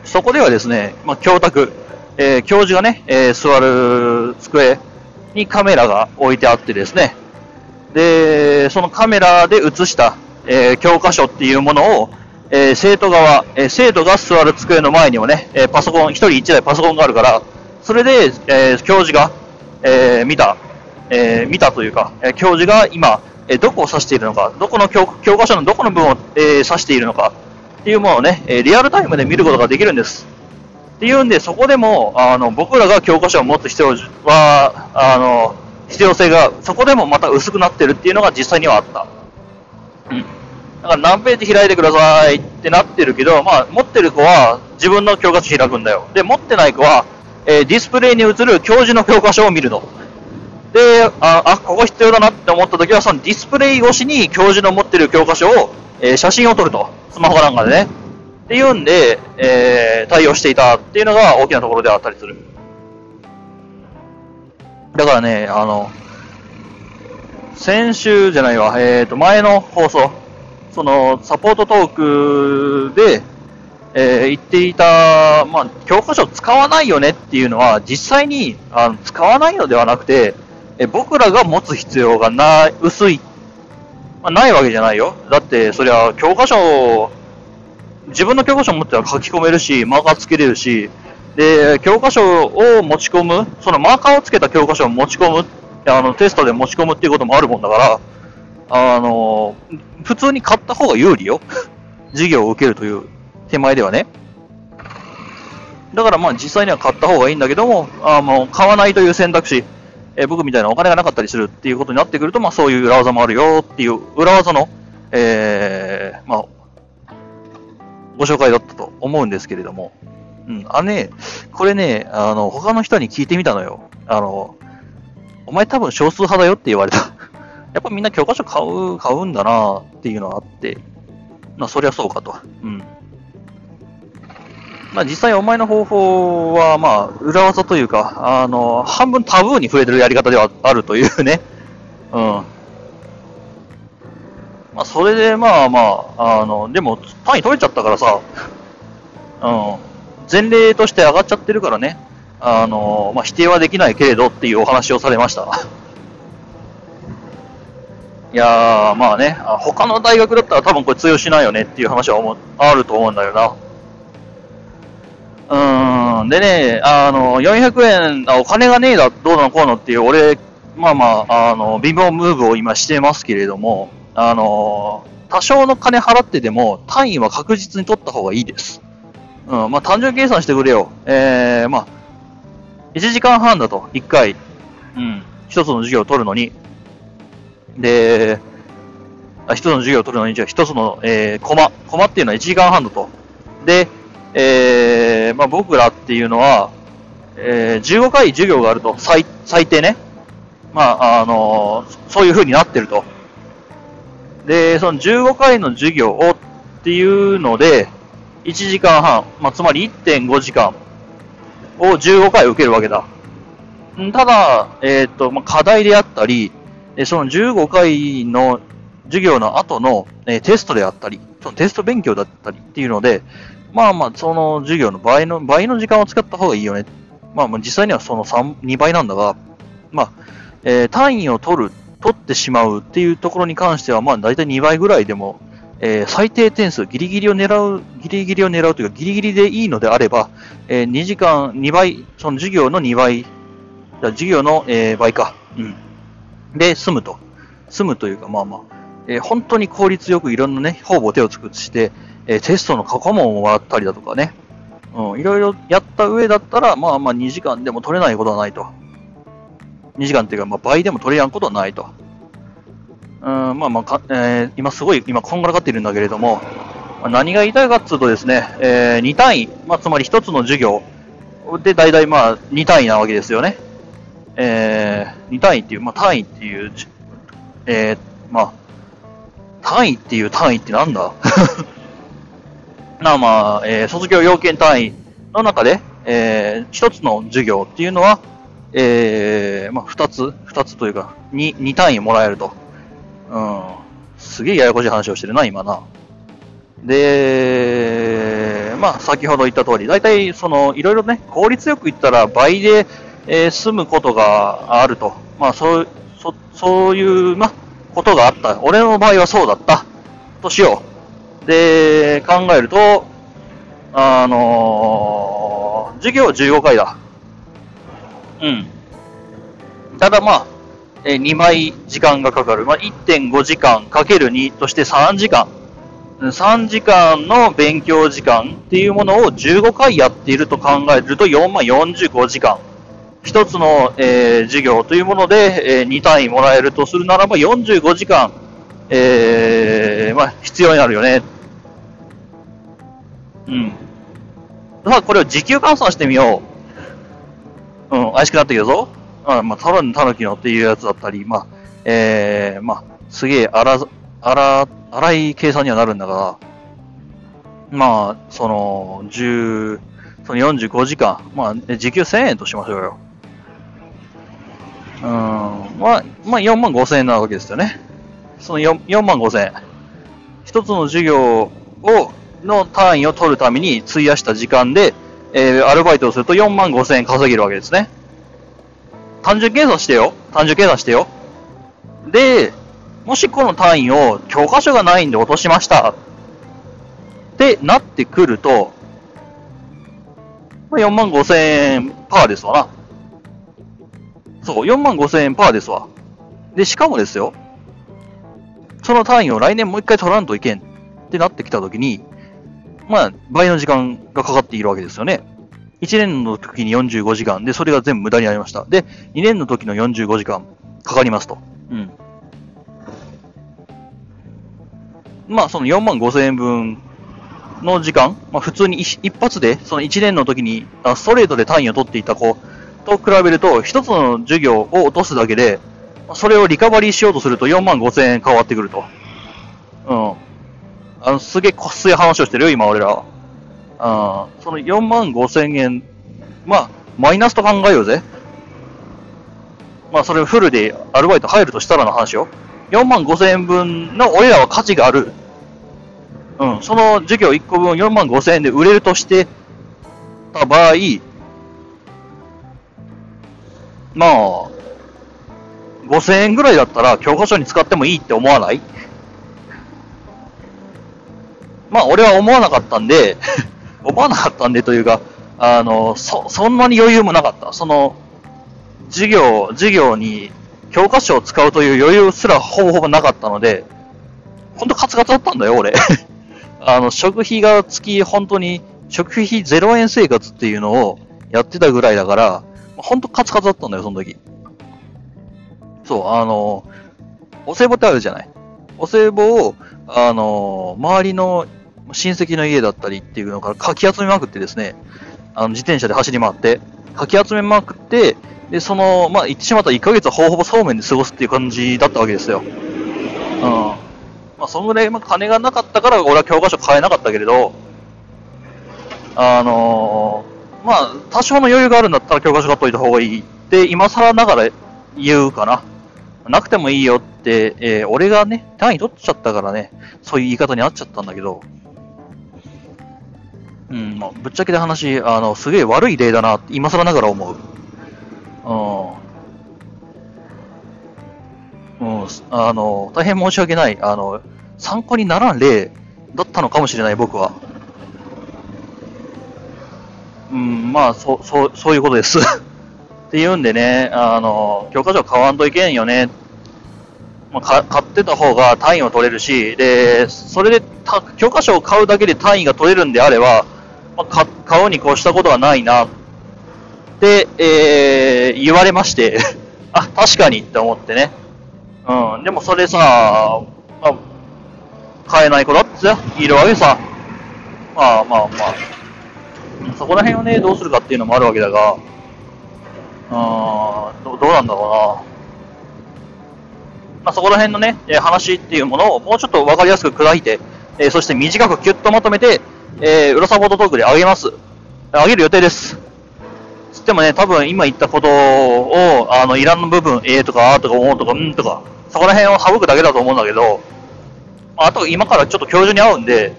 そこではですね、まあ、教託、えー教授がね、え座る机にカメラが置いてあってですね、で、そのカメラで映した、え教科書っていうものを、え生徒側、え生徒が座る机の前にもね、えパソコン、一人一台パソコンがあるから、それで、え教授が、え見た、え見たというか、え教授が今、えどこを指しているのか、どこの教科書のどこの部分を、えー指しているのかっていうものをね、えリアルタイムで見ることができるんです。っていうんで、そこでも、あの、僕らが教科書を持つ必要は、あの、必要性が、そこでもまた薄くなってるっていうのが実際にはあった。うん。だから何ページ開いてくださいってなってるけど、まあ、持ってる子は自分の教科書開くんだよ。で、持ってない子は、えーディスプレイに映る教授の教科書を見るの。で、あ、あここ必要だなって思った時は、そのディスプレイ越しに教授の持ってる教科書を、えー写真を撮ると。スマホなんかでね。っていうんで、えー対応していたっていうのが大きなところであったりする。だからね、あの、先週じゃないわ、えっ、と、前の放送、その、サポートトークで、えー言っていた、まあ、教科書使わないよねっていうのは、実際にあの使わないのではなくて、え僕らが持つ必要がな、薄い、まあ、ないわけじゃないよ。だって、そりゃ、教科書を、自分の教科書を持っては書き込めるし、マーカーつけれるし、で、教科書を持ち込む、そのマーカーをつけた教科書を持ち込む、あの、テストで持ち込むっていうこともあるもんだから、あの、普通に買った方が有利よ。授業を受けるという手前ではね。だからまあ実際には買った方がいいんだけども、あもう買わないという選択肢、え僕みたいなお金がなかったりするっていうことになってくると、まあそういう裏技もあるよっていう裏技の、えー、まあ、ご紹介だったと思うんですけれども、うん、あのね、これね、あの、他の人に聞いてみたのよ。あの、お前多分少数派だよって言われた。やっぱみんな教科書買う、買うんだなっていうのがあって、まあそりゃそうかと。うん。まあ実際お前の方法は、まあ裏技というか、あの、半分タブーに触れてるやり方ではあるというね。うん。まあそれでまあまあ、あの、でも単位取れちゃったからさ、うん。前例として上がっちゃってるからね。あの、まあ否定はできないけれどっていうお話をされました。いやー、まあね、他の大学だったら多分これ通用しないよねっていう話はあると思うんだよな。うん、でね、あの、400円、あお金がねえだ、どうなのこうのっていう、俺、まあまあ、あの、微妙ムーブを今してますけれども、あの、多少の金払ってでも、単位は確実に取った方がいいです。うん、まあ単純計算してくれよ。えー、まあ、1時間半だと、1回、うん、一つの授業を取るのに、で、あ一つの授業を取るのに、じゃあ一つの、えー、コマ、コマっていうのは1時間半だと。で、えー、まあ僕らっていうのは、えー、15回授業があると、最、最低ね。まあ、あのそういう風になってると。で、その15回の授業をっていうので、1時間半、まあ、つまり1.5時間を15回受けるわけだ。ただ、えっ、と、まあ、課題であったり、その15回の授業の後の、えテストであったり、そのテスト勉強だったりっていうので、まあまあ、その授業の倍の、倍の時間を使った方がいいよね。まあまあ、実際にはその3、2倍なんだが、まあ、えー単位を取る、取ってしまうっていうところに関しては、まあ、大体2倍ぐらいでも、えー最低点数、ギリギリを狙う、ギリギリを狙うというか、ギリギリでいいのであれば、えー2時間、2倍、その授業の2倍、授業の、えー倍か。うん。で、済むと。済むというか、まあまあ、えー本当に効率よくいろんなね、方々手を尽くして、えテストの過去問をもらったりだとかね、うん、いろいろやった上だったら、まあまあ2時間でも取れないことはないと。2時間っていうか、まあ倍でも取れやんことはないと。うん、まあまあか、えー今すごい、今こんがらがっているんだけれども、まあ何が言いたいかっつうとですね、え2単位、まあつまり1つの授業で大体まあ2単位なわけですよね。えー、2単位っていう、まあ単位っていう、えー、まあ、単位っていう単位ってなんだ？まあまあ、えー卒業要件単位の中で、えー一つの授業っていうのは、えーまあ、二つ、二つというか、二、二単位もらえると。うん。すげえややこしい話をしてるな、今な。で、まあ、先ほど言った通り、大体、その、いろいろね、効率よく言ったら倍で、えー済むことがあると。まあ、そう、そ、そういう、まあ、ことがあった。俺の場合はそうだった。としよう。で、考えると、あのー授業15回だ。うん。ただまあ、え2枚時間がかかる。まあ、1.5時間かける2として3時間。3時間の勉強時間っていうものを15回やっていると考えると4万45時間。一つの、えー、授業というもので、えー、2単位もらえるとするならば45時間、えー、まあ、必要になるよね。うん。さあ、これを時給換算してみよう。うん、怪しくなってきたぞ。あまあ、ただのたぬきのっていうやつだったり、まあ、えー、まあ、すげえ荒、荒、荒い計算にはなるんだが、まあ、その、10、その45時間、まあ、時給1000円としましょうよ。うん、まあ、まあ、4万5千円なわけですよね。その 4, 4万5千円。一つの授業を、の単位を取るために費やした時間で、えー、アルバイトをすると4万5千円稼げるわけですね。単純計算してよ。単純計算してよ。で、もしこの単位を教科書がないんで落としました。ってなってくると、4万5千円パーですわな。そう、4万5千円パーですわ。で、しかもですよ、その単位を来年もう一回取らんといけんってなってきたときに、まあ、倍の時間がかかっているわけですよね。1年の時に45時間で、それが全部無駄になりました。で、2年の時の45時間かかりますと。うん。まあ、その4万5千円分の時間、まあ、普通に一発で、その1年の時にあストレートで単位を取っていた子と比べると、一つの授業を落とすだけで、それをリカバリーしようとすると4万5千円変わってくると。うん。あの、すげえこっすい話をしてるよ、今俺ら。あその4万5千円、まあ、マイナスと考えようぜ。まあ、それフルでアルバイト入るとしたらの話よ。4万5千円分の俺らは価値がある。うん、その授業1個分4万5千円で売れるとしてた場合、まあ、5千円ぐらいだったら教科書に使ってもいいって思わない？まあ、俺は思わなかったんで 思わなかったんでというか、あの、そ、そんなに余裕もなかった。その、授業、授業に教科書を使うという余裕すらほぼほぼなかったので、ほんとカツカツだったんだよ、俺。あの、食費が月、本当に、食費0円生活っていうのをやってたぐらいだから、ほんとカツカツだったんだよ、その時。そう、あの、お歳暮ってあるじゃない。お歳暮を、あの、周りの親戚の家だったりっていうのからかき集めまくってですね、あの自転車で走り回って、かき集めまくって、で、その、まあ、言ってしまった1ヶ月はほぼほぼそうめんで過ごすっていう感じだったわけですよ。うん。まあ、そのぐらい、まあ、金がなかったから俺は教科書買えなかったけれど、あのー、まあ、多少の余裕があるんだったら教科書買っといた方がいいって、今更ながら言うかな。なくてもいいよって、えー、俺がね、単位取っちゃったからね、そういう言い方になっちゃったんだけど、うん、まあ、ぶっちゃけで話、あの、すげえ悪い例だな今更ながら思う。うん。うん、あの、大変申し訳ない。あの、参考にならん例だったのかもしれない、僕は。うん、まあ、そう、そう、そういうことです。っていうんでね、あの、教科書買わんといけんよね。まあ、か買ってた方が単位を取れるし、で、それで教科書を買うだけで単位が取れるんであれば、まあ、買うに越したことはないな、って、えー、言われまして あ、確かにって思ってね。うん、でもそれさ、まあ、買えない子だっているわけさ。まあまあまあ。そこら辺をね、どうするかっていうのもあるわけだが、うんど、どうなんだろうな。まあ、そこら辺のね、話っていうものをもうちょっとわかりやすく砕いて、えー、そして短くキュッとまとめて、えー、裏サポートトークであげます。あげる予定です。つってもね、多分今言ったことを、あの、いらんの部分、えーとか、あーとか、おーとか、んとか、そこら辺を省くだけだと思うんだけど、あと今からちょっと教授に会うんで、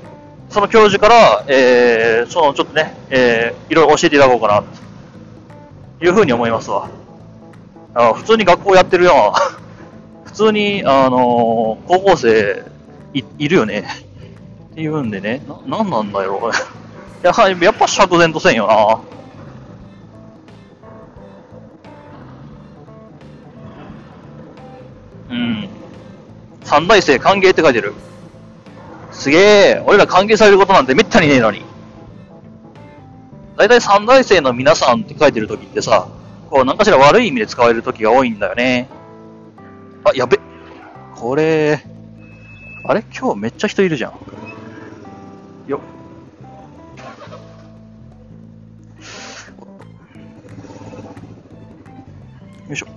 その教授から、えー、そのちょっとね、えー、いろいろ教えていただこうかな、というふうに思いますわ。あ普通に学校やってるような。普通に、あのー、高校生い、いるよね。っていうんでね、な、なんなんだよ、やはり、やっぱ釈然とせんよな。うん三大生歓迎って書いてる。すげえ、俺ら歓迎されることなんてめったにねえのに。だいたい三大生の皆さんって書いてるときってさ、こう、何かしら悪い意味で使われるときが多いんだよね。あ、やべ。これ、あれ？今日めっちゃ人いるじゃん。よいしょ。よ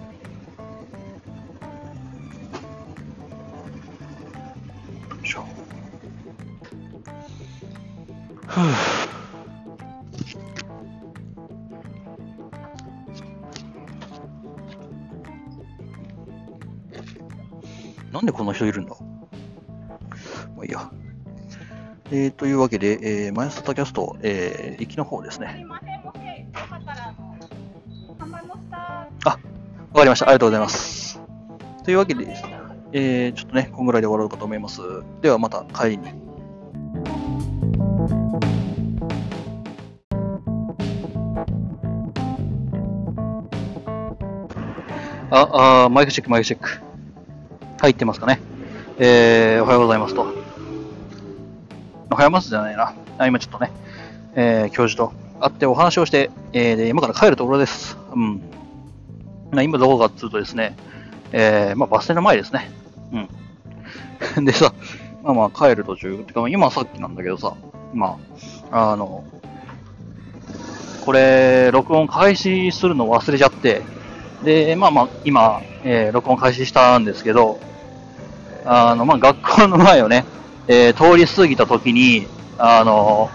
いしょ。ふぅ。なんでこんな人いるんだ？まあいいや。えー、というわけで、えー、マイスタキャスト、えー、行きの方ですね。わかりました。ありがとうございます。というわけでですね、えー、ちょっとね、こんぐらいで終わろうかと思います。ではまた帰りに。あ、あマイクチェック、マイクチェック。入ってますかね。えー、おはようございますと。おはようございますじゃないな。あ今ちょっとね、えー、教授と会ってお話をして、えー、今から帰るところです。うん。今どこかっつうとですね、えー、まあバス停の前ですね。うん。でさ、まあまあ帰る途中、てか今さっきなんだけどさ、まあ、あの、これ、録音開始するの忘れちゃって、で、まあまあ今、えー録音開始したんですけど、あの、まあ学校の前をね、えー通り過ぎた時に、あの、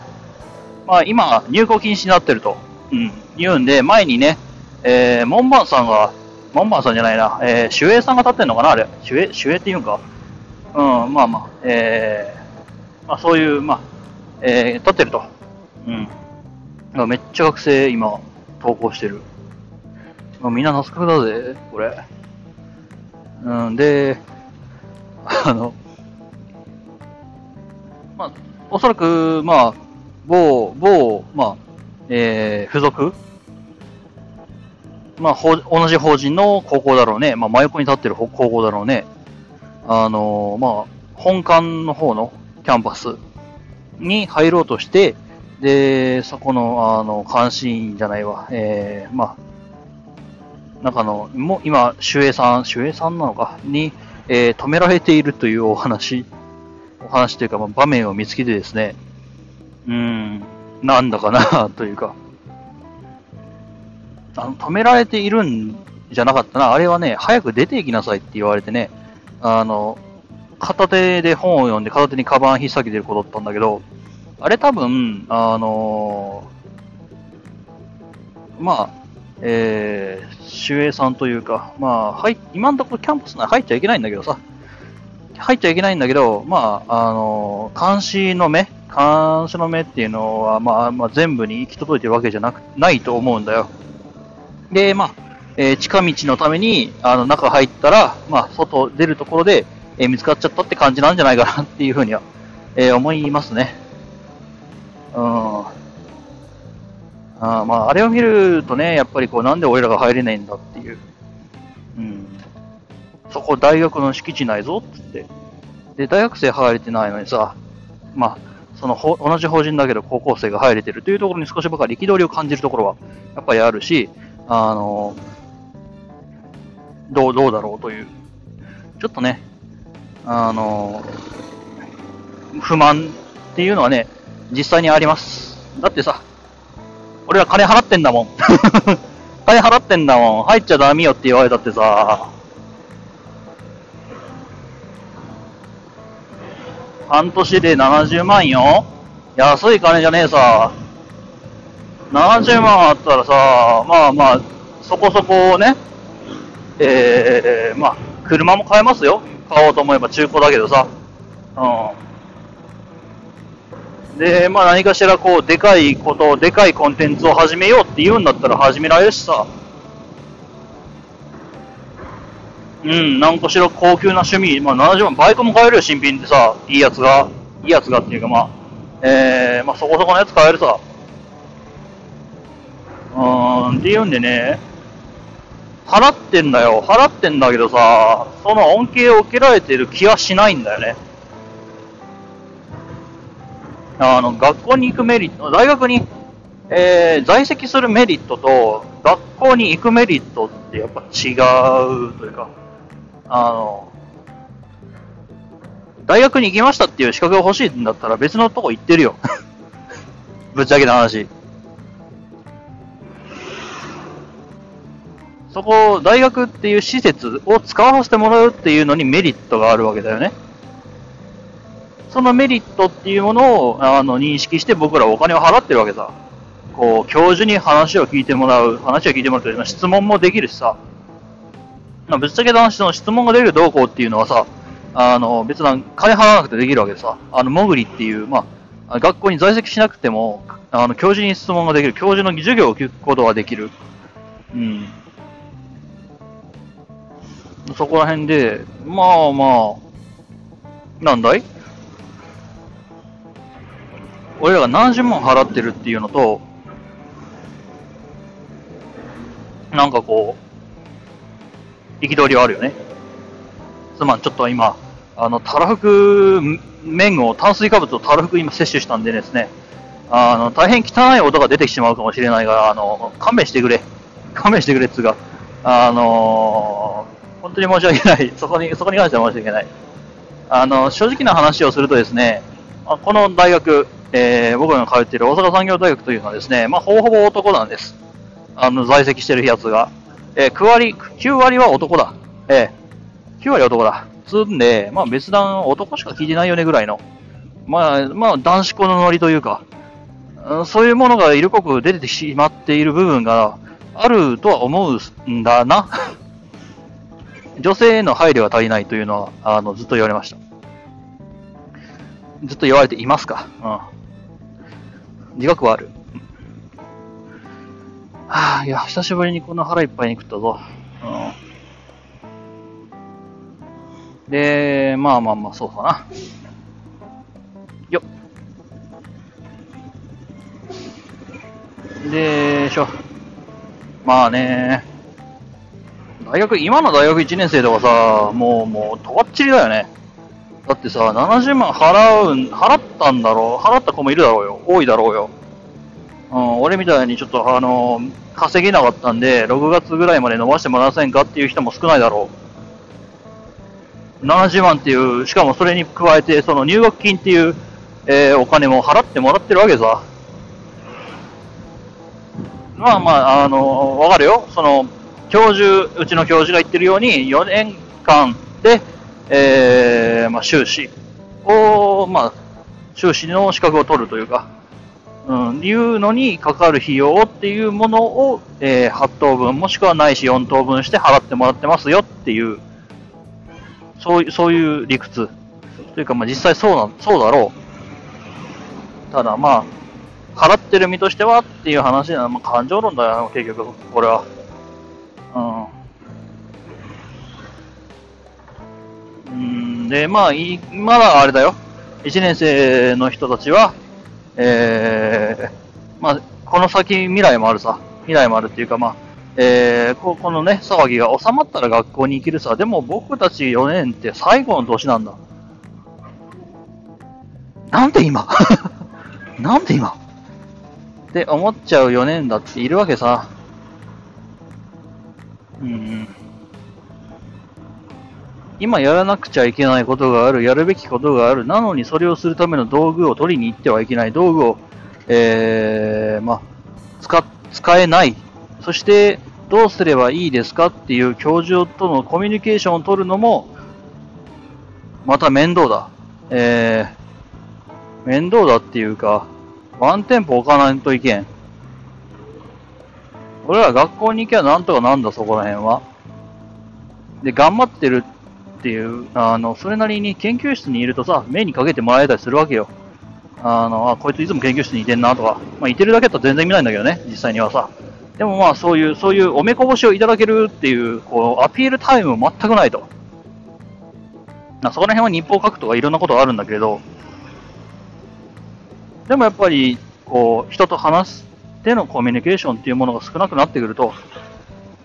まあ今、入校禁止になってると、うん、言うんで、前にね、えー、門番さんが、門番さんじゃないな、えー、守衛さんが立ってんのかなあれ。守衛、守衛っていうんかうん、まあまあ、えー、まあそういう、まあ、えー、立ってると。うん。めっちゃ学生今、登校してる。まあ、みんな懐かだぜ、これ。うん、で、あの、まあ、おそらく、まあ、某、某、まあ、えー、付属まあ、ほ同じ法人の高校だろうね。まあ、真横に立ってる高校だろうね。あのまあ、本館の方のキャンパスに入ろうとして、で、そこの、あの、監視員じゃないわ。えー、まあ、中の、もう今、守衛さん、守衛さんなのか？に、えー止められているというお話、お話というか、まあ、場面を見つけてですね、うん、なんだかな、というか、あの、止められているんじゃなかったな。あれはね、早く出て行きなさいって言われてね、あの、片手で本を読んで片手にカバン引っ提げてる子だったんだけど、あれ多分、あのまあ、えー、守衛さんというか、まあ、はい、今のところキャンパス内入っちゃいけないんだけどさ、入っちゃいけないんだけど、まあ、あの監視の目監視の目っていうのは、まあ、まあ、全部に行き届いてるわけじゃなく、ないと思うんだよ。で、まあ、えー近道のために、あの、中入ったら、まあ、外出るところで、えー見つかっちゃったって感じなんじゃないかなっていうふうには、えー思いますね。うん。あーまあ、あれを見るとね、やっぱりこう、なんで俺らが入れないんだっていう。うん。そこ大学の敷地内ぞっつって。で、大学生入れてないのにさ、まあ、その同じ法人だけど高校生が入れてるというところに少しばかり憤りを感じるところは、やっぱりあるし、あの、どう、どうだろうという。ちょっとね、あの、不満っていうのはね、実際にあります。だってさ、俺ら金払ってんだもん。金払ってんだもん。入っちゃダメよって言われたってさ、半年で70万よ。安い金じゃねえさ。70万あったらさ、まあまあ、そこそこね、えー、まあ、車も買えますよ。買おうと思えば中古だけどさ。うん。で、まあ何かしらこう、でかいこと、でかいコンテンツを始めようって言うんだったら始められるしさ。うん、なんかしら高級な趣味、まあ70万、バイクも買えるよ、新品でさ、いいやつが。いいやつがっていうかまあ、えー、まあそこそこのやつ買えるさ。ていうんでね、払ってんだよ。払ってんだけどさ、その恩恵を受けられてる気はしないんだよね。あの、学校に行くメリット、大学に、えー、在籍するメリットと、学校に行くメリットってやっぱ違うというか、あの、大学に行きましたっていう資格が欲しいんだったら別のとこ行ってるよ。ぶっちゃけた話。そこ、大学っていう施設を使わせてもらうっていうのにメリットがあるわけだよね。そのメリットっていうものをあの認識して僕らお金を払ってるわけさ。こう、教授に話を聞いてもらう、話を聞いてもらうという質問もできるしさ。ぶっちゃけた話の質問が出るどうこうっていうのはさ、あの、別な金払わなくてできるわけでさ、あの、もぐりっていう、まあ、学校に在籍しなくても、あの、教授に質問ができる、教授の授業を聞くことができる。うん。そこら辺で、まあまあ、なんだい？俺らが何十万払ってるっていうのと、なんかこう、憤りはあるよね。つまりちょっと今、あの、たらふく麺を、炭水化物をたらふく今摂取したんでですね、あの、大変汚い音が出てしまうかもしれないが、あの、勘弁してくれ。勘弁してくれっつうか、あの、本当に申し訳ない。そこに、そこに関しては申し訳ない。あの、正直な話をするとですね、この大学、えー、僕が通っている大阪産業大学というのはですね、まあ、ほぼほぼ男なんです。あの、在籍してるやつが。えー、9割、9割は男だ。えー、9割男だ。つんで、まあ別段男しか聞いてないよねぐらいの。まあ、まあ男子校のノリというか、そういうものが色濃く出てしまっている部分があるとは思うんだな。女性への配慮が足りないというのは、あの、ずっと言われました。ずっと言われていますか？うん。自覚はある。はあ、いや、久しぶりにこんな腹いっぱいに食ったぞ。うん。で、まあまあまあ、そうかな。よっ。でしょ。まあね。大学、今の大学1年生とかさ、もう、もう、とばっちりだよね。だってさ、70万払うん、払ったんだろう払った子もいるだろうよ。多いだろうよ。うん、俺みたいにちょっと、あの、稼げなかったんで、6月ぐらいまで伸ばしてもらえませんかっていう人も少ないだろう。70万っていう、しかもそれに加えて、その入学金っていう、えー、お金も払ってもらってるわけさ。まあまあ、あのー、わかるよ。その、教授、うちの教授が言ってるように、4年間で、えー、まあ、修士を、まあ、修士の資格を取るというか、うん、いうのにかかる費用っていうものを、えー、8等分もしくはないし4等分して払ってもらってますよっていう、そういう、そういう理屈。というか、まあ、実際そうな、そうだろう。ただ、まあ、払ってる身としてはっていう話な、まあ、感情論だよ、結局、これは。うん。で、まあ、いまだあれだよ。1年生の人たちは、えー、まあ、この先未来もあるさ。未来もあるっていうか、まあ、えー、ここのね、騒ぎが収まったら学校に行けるさ。でも僕たち4年って最後の年なんだ。なんで今？なんで今？って思っちゃう4年だっているわけさ。うん。今やらなくちゃいけないことがある、やるべきことがある、なのにそれをするための道具を取りに行ってはいけない、道具を、えー、ま、使、使えない。そして、どうすればいいですかっていう教授とのコミュニケーションを取るのも、また面倒だ。えー、面倒だっていうか、ワンテンポ置かないといけん。俺ら学校に行けばなんとかなんだ、そこら辺は。で、頑張ってるっていう、あの、それなりに研究室にいるとさ、目にかけてもらえたりするわけよ。あの、あ、こいついつも研究室にいてんなとか。まあ、いてるだけだと全然見ないんだけどね、実際にはさ。でもまあ、そういう、そういうおめこぼしをいただけるっていう、こう、アピールタイムも全くないと。まあ、そこら辺は日報書くとかいろんなことがあるんだけど、でもやっぱり、こう、人と話してのコミュニケーションっていうものが少なくなってくると、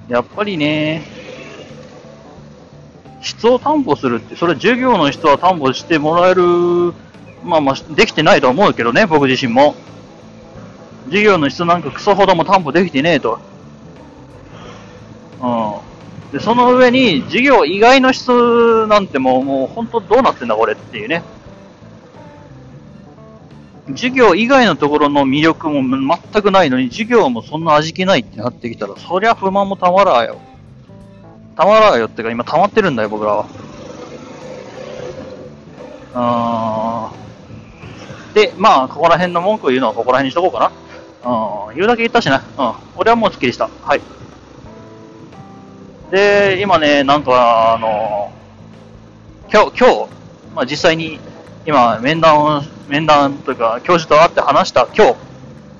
やっぱりね、質を担保するって、それ授業の質は担保してもらえる、まあまあ、できてないと思うけどね、僕自身も。授業の質なんかクソほども担保できてねえと。うん。で、その上に、授業以外の質なんてもう、もう本当どうなってんだこれっていうね。授業以外のところの魅力も全くないのに、授業もそんな味気ないってなってきたら、そりゃ不満もたまらんよ。たまらんよってか、今溜まってるんだよ、僕らは。あーで、まあ、ここら辺の文句を言うのはここら辺にしとこうかな。うん、言うだけ言ったしな。うん、俺はもうスッキリした。はい。で、今ね、なんか、あの今日、今日、まあ実際に、今、面談を、面談というか、教授と会って話した今日、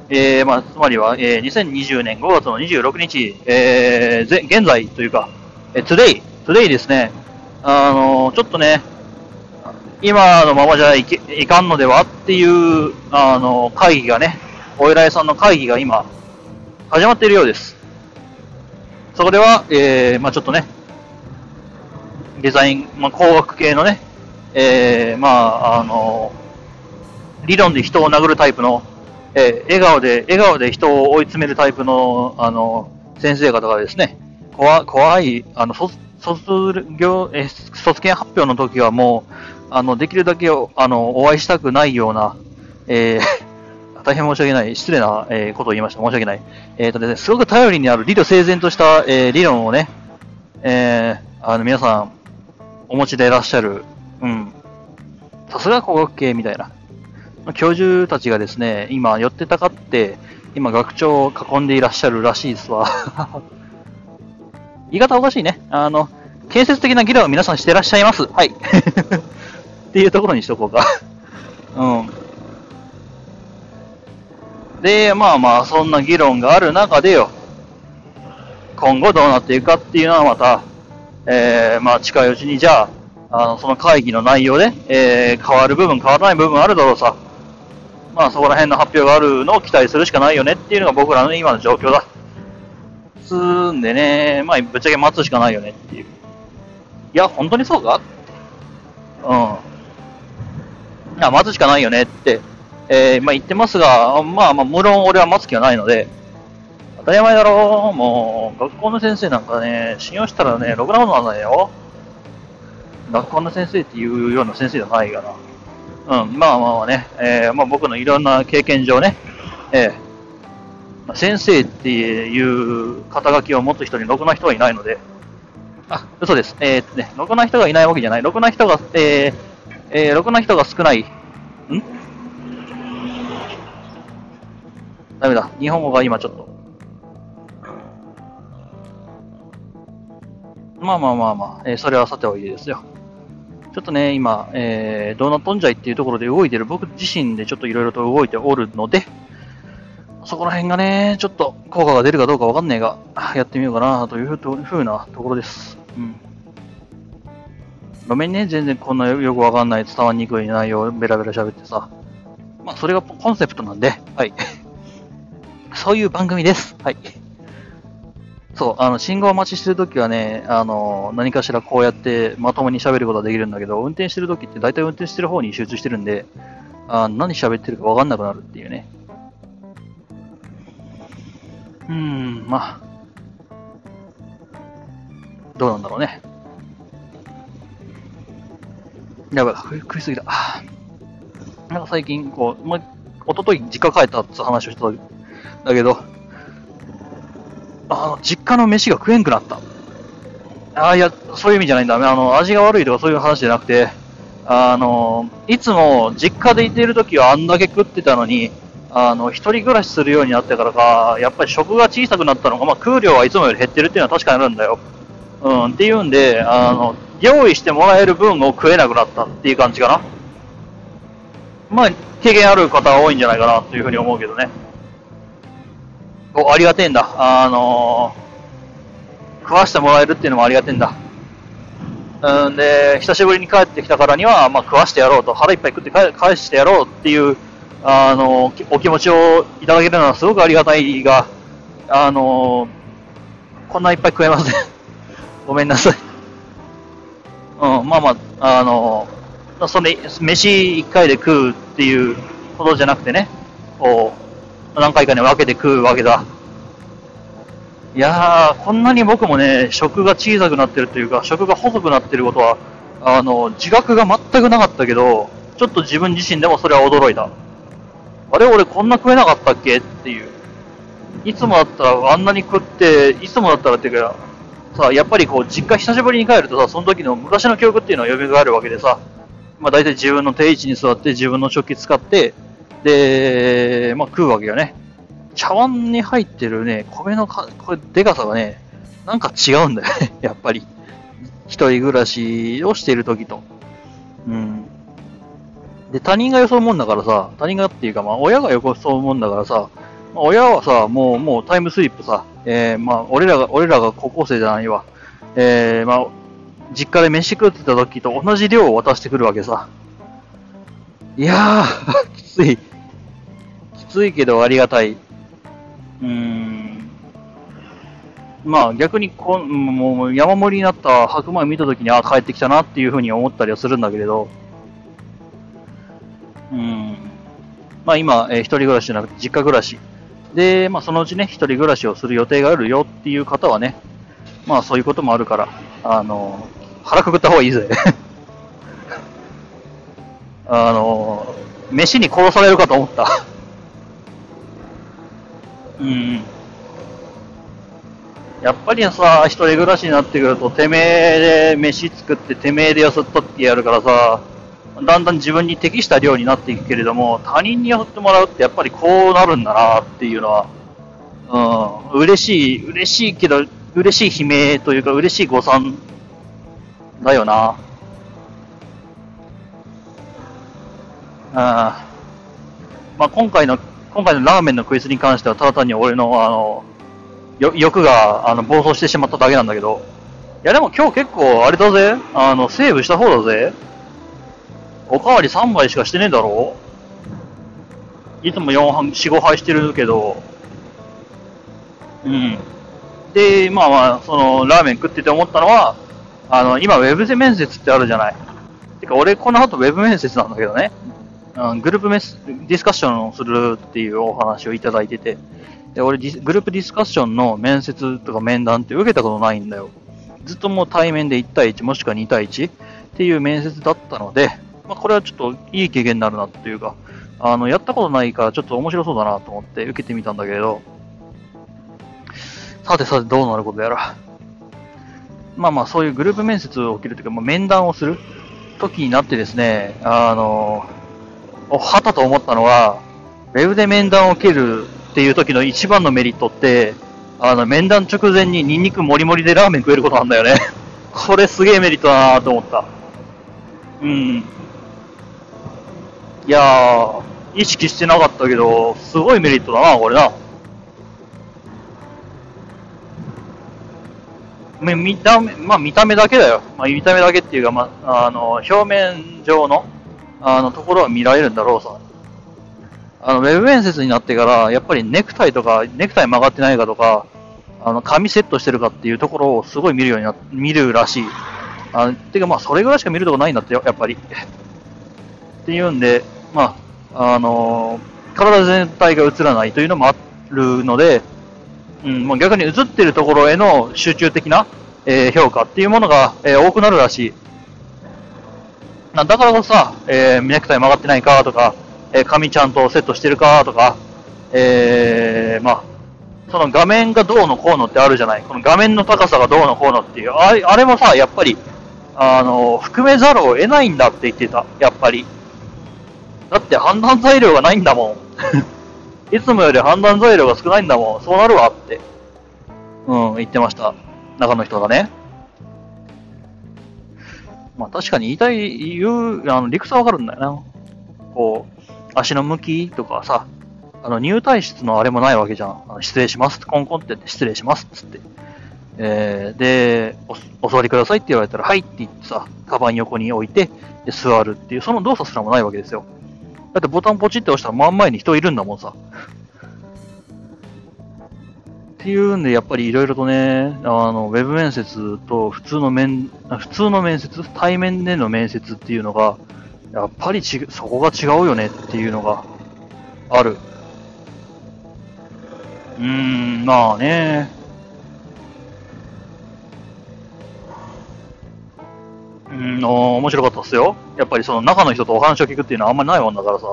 えー、まあ、つまりは、えー、2020年5月の26日、えー、現在というか、えー、today、today ですね、あのちょっとね、今のままじゃいけいかんのではっていう、あの会議がね、お偉いさんの会議が今、始まっているようです。そこでは、えー、まあちょっとね、デザイン、まあ工学系のね、えー、まああの理論で人を殴るタイプの、えー、笑顔で、笑顔で人を追い詰めるタイプの、あの、先生方がですね、怖怖い、あの、卒卒業、えー卒検発表の時はもう、あの、できるだけあのお会いしたくないような、えー 大変申し訳ない、失礼な、えーことを言いました。申し訳ない。えーとですね、すごく頼りになる理路整然とした、えー理論をね、えーあの、皆さん、お持ちでいらっしゃる、うん。さすが工学系みたいな。教授たちがですね、今寄ってたかって、今学長を囲んでいらっしゃるらしいですわ。言い方おかしいね。あの、建設的な議論を皆さんしてらっしゃいます。はい。っていうところにしとこうか。うん。で、まあまあ、そんな議論がある中でよ、今後どうなっていくかっていうのはまた、えー、まあ近いうちにじゃあ、あの、その会議の内容で、えー、変わる部分、変わらない部分あるだろうさ。まあそこら辺の発表があるのを期待するしかないよねっていうのが僕らの今の状況だ。つんでね、まあぶっちゃけ待つしかないよねっていう。いや、本当にそうか？うん。いや、待つしかないよねって、えー、まあ言ってますが、まあまあ無論俺は待つ気はないので、当たり前だろもう、学校の先生なんかね、信用したらね、ろくなことなんないよ。学校の先生っていうような先生じゃないかな。うん、まあまあまあね、えーまあ僕のいろんな経験上ね、えーまあ先生っていう肩書きを持つ人にろくな人はいないので、あ、嘘です。えーっとね、ろくな人がいないわけじゃない。ろくな人が、えー、えー、ろくな人が少ない。ん？ダメだ。日本語が今ちょっと。まあまあまあまあ、えーそれはさておいてですよ。ちょっとね、今、えー、どうなっとんじゃいっていうところで動いてる僕自身でちょっといろいろと動いておるので、そこら辺がね、ちょっと効果が出るかどうかわかんねえが、やってみようかなというふうなところです。うん。ごめんね、全然こんなよくわかんない、伝わりにくい内容をベラベラ喋ってさ。まあ、それがコンセプトなんで、はい。そういう番組です。はい。そう、あの、信号待ちしてるときはね、あの、何かしらこうやってまともに喋ることができるんだけど、運転してるときって大体運転してる方に集中してるんで、あ何喋ってるかわかんなくなるっていうね。うーん、まあ、どうなんだろうね。やばい、食いすぎた。なんか最近、こう、ま、一昨日実家帰ったって話をしたんだけど、あの、実家の飯が食えんくなった。ああ、いや、そういう意味じゃないんだ。あの、味が悪いとかそういう話じゃなくて、あの、いつも実家でいてるときはあんだけ食ってたのに、あの、一人暮らしするようになってからか、やっぱり食が小さくなったのか、まあ、食う量はいつもより減ってるっていうのは確かにあるんだよ。うん、っていうんで、あの、用意してもらえる分を食えなくなったっていう感じかな。まあ、経験ある方は多いんじゃないかなというふうに思うけどね。お、ありがてえんだ。あのー食わしてもらえるっていうのもありがてえんだ。うんで、久しぶりに帰ってきたからには、まあ、食わしてやろうと、腹いっぱい食って返してやろうっていう、あのーお気持ちをいただけるのはすごくありがたいが、あのーこんないっぱい食えません。ごめんなさい。うん、まあまあ、あの、それ、飯一回で食うっていうことじゃなくてね、こう、何回かに分けて食うわけだ。いやー、こんなに僕もね、食が小さくなってるというか、食が細くなってることは、あの、自覚が全くなかったけど、ちょっと自分自身でもそれは驚いた。あれ、俺こんな食えなかったっけ？っていう。いつもだったらあんなに食って、いつもだったらっていうか、さ、やっぱりこう、実家久しぶりに帰るとさ、その時の昔の記憶っていうのは蘇るわけでさ、まあ大体自分の定位置に座って自分の食器使って、で、まあ食うわけよね。茶碗に入ってるね、米のか、これ、でかさがね、なんか違うんだよね、やっぱり。一人暮らしをしている時と。うん。で、他人が装うもんだからさ、他人がっていうか、まあ、親が装うもんだからさ、まあ親はさ、もう、もうタイムスリップさ、えー、まあ、俺らが、俺らが高校生じゃないわ。えー、まあ、実家で飯食ってた時と同じ量を渡してくるわけさ。いやー、きつい。ついけどありがたい。うん。まあ逆にこん、もう山盛りになった白米見たときに、あ帰ってきたなっていうふうに思ったりはするんだけれど、うん。まあ今、えー一人暮らしじゃなくて実家暮らし。で、まあそのうちね、一人暮らしをする予定があるよっていう方はね、まあそういうこともあるから、あの、腹くくった方がいいぜ。あの、飯に殺されるかと思った。うん。やっぱりさ、一人暮らしになってくると、てめえで飯作って、てめえでよそっとってやるからさ、だんだん自分に適した量になっていくけれども、他人によってもらうってやっぱりこうなるんだなっていうのは、うん、嬉しい、嬉しいけど、嬉しい悲鳴というか、嬉しい誤算だよな。うん。まあ今回の、今回のラーメンのクイズに関しては、ただ単に俺の、あの、欲があの暴走してしまっただけなんだけど、いやでも今日結構あれだぜ、あの、セーブした方だぜ。おかわり3杯しかしてねえだろいつも445杯してるけど、うん。で、まあまあ、その、ラーメン食ってて思ったのは、あの、今、ウェブで面接ってあるじゃない。てか、俺、この後ウェブ面接なんだけどね。うん、グループメス、ディスカッションをするっていうお話をいただいてて、で、俺、グループディスカッションの面接とか面談って受けたことないんだよ。ずっともう対面で1対1もしくは2対1っていう面接だったので、まあ、これはちょっといい経験になるなっていうか、あの、やったことないからちょっと面白そうだなと思って受けてみたんだけれど、さてさてどうなることやら。まあまあそういうグループ面接を受けるというか、まあ、面談をする時になってですね、あの、おはたと思ったのは、ウェブで面談を受けるっていう時の一番のメリットって、あの、面談直前にニンニクもりもりでラーメン食えることなんだよね。これすげえメリットだなと思った。うん。いやー、意識してなかったけど、すごいメリットだな、これな。見た目、まあ見た目だけだよ。まあ見た目だけっていうか、まあ、あの、表面上の、あの、ところは見られるんだろうさ。あの、ウェブ面接になってから、やっぱりネクタイとか、ネクタイ曲がってないかとか、あの、髪セットしてるかっていうところをすごい見るようにな、見るらしい。あてかまあ、それぐらいしか見るとこないんだってよ、やっぱり。っていうんで、まあ、あの体全体が映らないというのもあるので、うん、もう逆に映ってるところへの集中的な、えー評価っていうものが、えー多くなるらしい。なだからこそさ、えーネクタイ曲がってないかとか、えー髪ちゃんとセットしてるかとか、えーまあ、その画面がどうのこうのってあるじゃない。この画面の高さがどうのこうのっていう、あれあれもさ、やっぱり、あの、含めざるを得ないんだって言ってた、やっぱり。だって判断材料がないんだもん。いつもより判断材料が少ないんだもん。そうなるわって。うん、言ってました。中の人がね。まあ確かに言いたい、言う、あの、理屈はわかるんだよな。こう、足の向きとかさ、あの、入退室のあれもないわけじゃん。あの失礼します。コンコンって言って失礼します。つって。えー、でお、お座りくださいって言われたら、はいって言ってさ、カバン横に置いて、で、座るっていう、その動作すらもないわけですよ。だってボタンポチって押したら真ん前に人いるんだもんさ。っていうんで、やっぱりいろいろとね、あの、ウェブ面接と普通の面、普通の面接、対面での面接っていうのが、やっぱりち、そこが違うよねっていうのがある。うーん、まあね。うん、お面白かったっすよ。やっぱりその中の人とお話を聞くっていうのはあんまりないもんだからさ。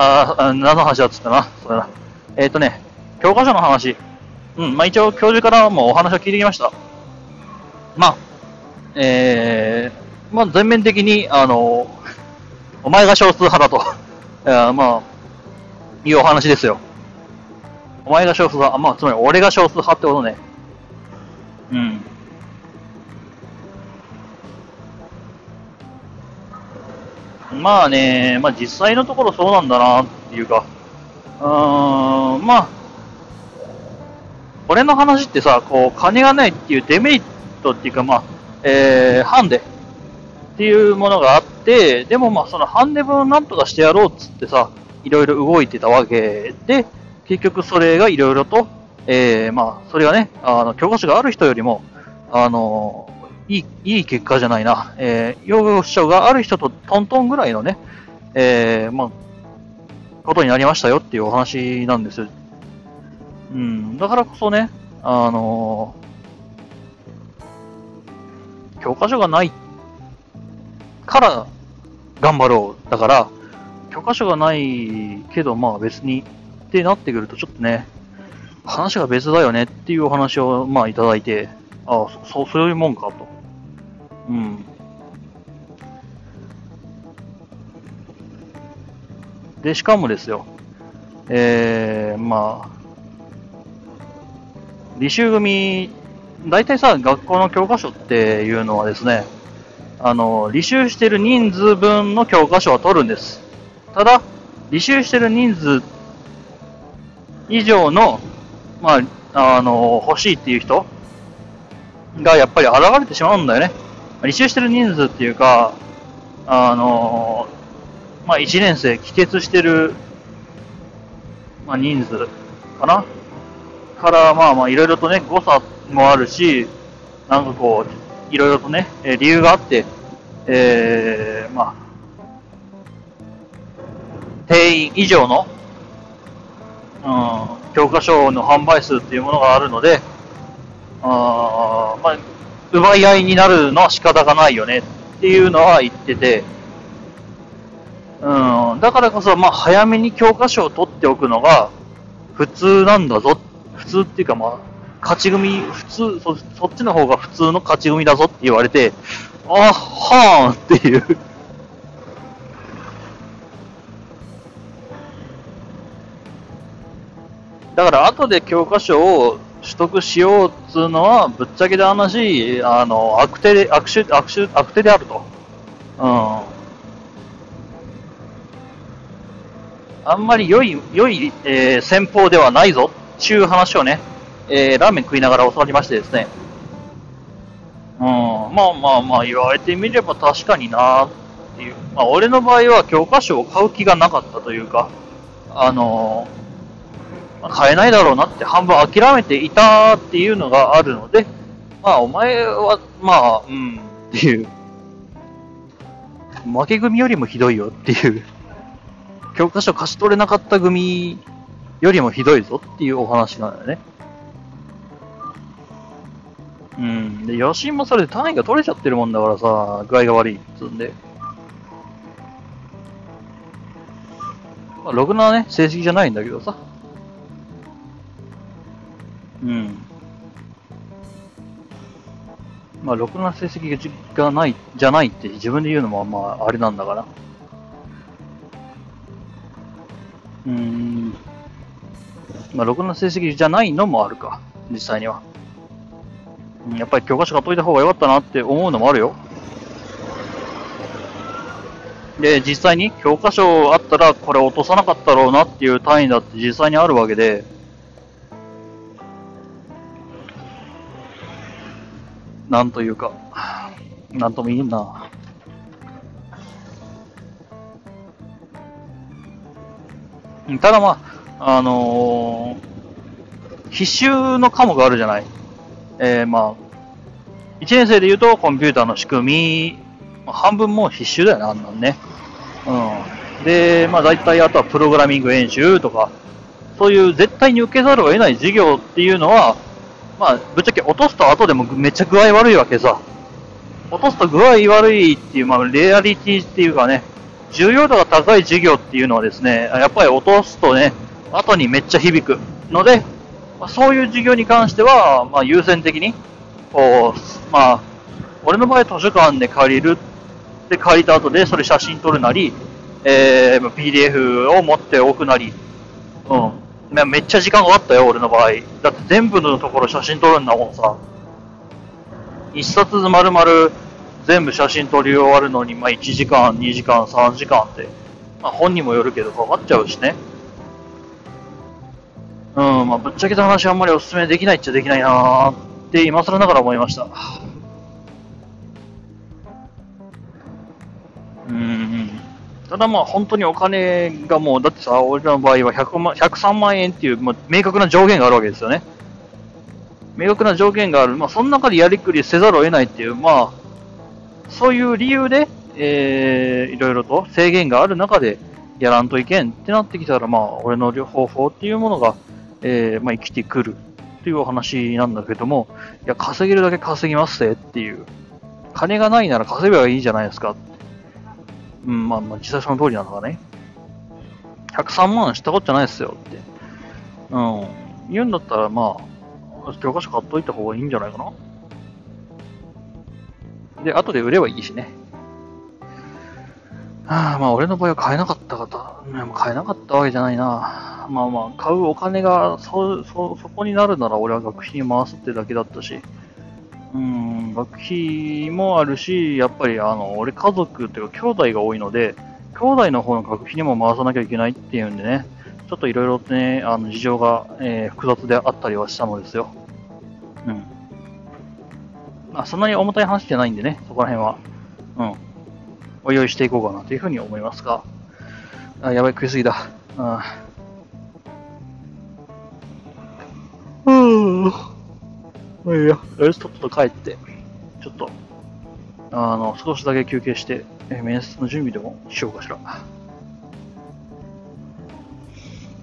ああ、何の話だっつったな。それな。えっ、ー、とね、教科書の話。うん、まあ一応教授からもお話を聞いてきました。まあ、えー、まあ全面的に、あの、お前が少数派だと。いやまあ、いうお話ですよ。お前が少数派、まあつまり俺が少数派ってことね。うん。まあね、まあ実際のところそうなんだなっていうか、うーん、まあ、俺の話ってさ、こう、金がないっていうデメリットっていうか、まあ、えー、ハンデっていうものがあって、でもまあそのハンデ分をなんとかしてやろうっつってさ、いろいろ動いてたわけで、結局それがいろいろと、えー、まあ、それがね、あの、教科書がある人よりも、あの、いい、いい結果じゃないな。えー、養護書がある人とトントンぐらいのね、えー、まあ、ことになりましたよっていうお話なんです。うん、だからこそね、あの教科書がないから頑張ろう。だから、教科書がないけど、まあ別にってなってくるとちょっとね、話が別だよねっていうお話をまあいただいて、ああ、そうそういうもんかと。うん。で、しかもですよ、えー、まあ、履修組、大体さ、学校の教科書っていうのはですね、あの、履修してる人数分の教科書は取るんです。ただ、履修してる人数以上の、まあ、あの、欲しいっていう人がやっぱり現れてしまうんだよね。履修してる人数っていうか、あの、まあ、1年生、帰結してる、まあ、人数かな？から、まあまあ、いろいろとね、誤差もあるし、なんかこう、いろいろとね、理由があって、えー、まあ、定員以上の、うん、教科書の販売数っていうものがあるので、あーまあ、奪い合いになるのは仕方がないよねっていうのは言ってて、うん、だからこそ、まあ、早めに教科書を取っておくのが普通なんだぞ。普通っていうか、まあ、勝ち組、普通そ、そっちの方が普通の勝ち組だぞって言われて、あ、はーんっていう。だから、後で教科書を取得しようっつうのは、ぶっちゃけた話、あの、悪手で、悪手、悪手、悪手であると。うん。あんまり良い、良い、えー戦法ではないぞっていう話をね、えーラーメン食いながら教わりましてですね。うん、まあまあまあ言われてみれば確かになっていう。まあ俺の場合は教科書を買う気がなかったというか、あのー買えないだろうなって半分諦めていたっていうのがあるので、まあお前は、まあ、うん、っていう。負け組よりもひどいよっていう。教科書貸し取れなかった組よりもひどいぞっていうお話なんだよね。うん。で、野心もそれで単位が取れちゃってるもんだからさ、具合が悪いっつうんで。まあ、ろくなね、成績じゃないんだけどさ。うん。まあ、ろくな成績がない、じゃないって自分で言うのもまあ、あれなんだから。うん。まあ、ろくな成績じゃないのもあるか、実際には。うんやっぱり教科書買っといた方が良かったなって思うのもあるよ。で、実際に教科書あったらこれ落とさなかったろうなっていう単位だって実際にあるわけで、なんというか、なんとも言えんな。ただまあ、あのー、必修の科目があるじゃない？えー、まあ、1年生で言うとコンピューターの仕組み、半分もう必修だよね、あんなんね。うん。で、まあ大体あとはプログラミング演習とか、そういう絶対に受けざるを得ない授業っていうのは、まあ、ぶっちゃけ落とすと後でもめっちゃ具合悪いわけさ。落とすと具合悪いっていう、まあ、レアリティっていうかね、重要度が高い授業っていうのはですね、やっぱり落とすとね、後にめっちゃ響くので、まあ、そういう授業に関しては、まあ、優先的に、こう、まあ、俺の場合図書館で借りるで借りた後でそれ写真撮るなり、えー、PDF を持っておくなり、うん。めっちゃ時間があったよ、俺の場合。だって全部のところ写真撮るんだもんさ。一冊丸々全部写真撮り終わるのに、まあ1時間、2時間、3時間って、まあ本にもよるけどかかっちゃうしね。うん、まあぶっちゃけた話あんまりお勧めできないっちゃできないなーって今更ながら思いました。ただまあ本当にお金がもう、だってさ、俺らの場合は100万103万円っていう、まあ、明確な上限があるわけですよね。明確な条件がある。まあその中でやりくりせざるを得ないっていう、まあ、そういう理由で、えー、いろいろと制限がある中でやらんといけんってなってきたら、まあ、俺の方法っていうものが、えー、まあ、生きてくるっていうお話なんだけども、いや、稼げるだけ稼ぎますぜっていう。金がないなら稼げばいいじゃないですかって。うん、まあ、まあ、実際その通りなのかね。103万したことじゃないですよって。うん。言うんだったら、まあ、教科書買っといた方がいいんじゃないかな。で、後で売ればいいしね。はあ、まあ、俺の場合は買えなかった方、買えなかったわけじゃないな。まあまあ、買うお金がそ、そ、そこになるなら俺は学費に回すってだけだったし。うん、学費もあるし、やっぱりあの、俺家族っていうか兄弟が多いので、兄弟の方の学費にも回さなきゃいけないっていうんでね、ちょっといろいろね、あの、事情が、えー、複雑であったりはしたのですよ。うん。まあ、そんなに重たい話じゃないんでね、そこら辺は。うん。お用意していこうかなというふうに思いますが。あ、やばい、食いすぎだ。あうん。いや、とりあえずとっとと帰って、ちょっと、あの、少しだけ休憩して、え面接の準備でもしようかしら。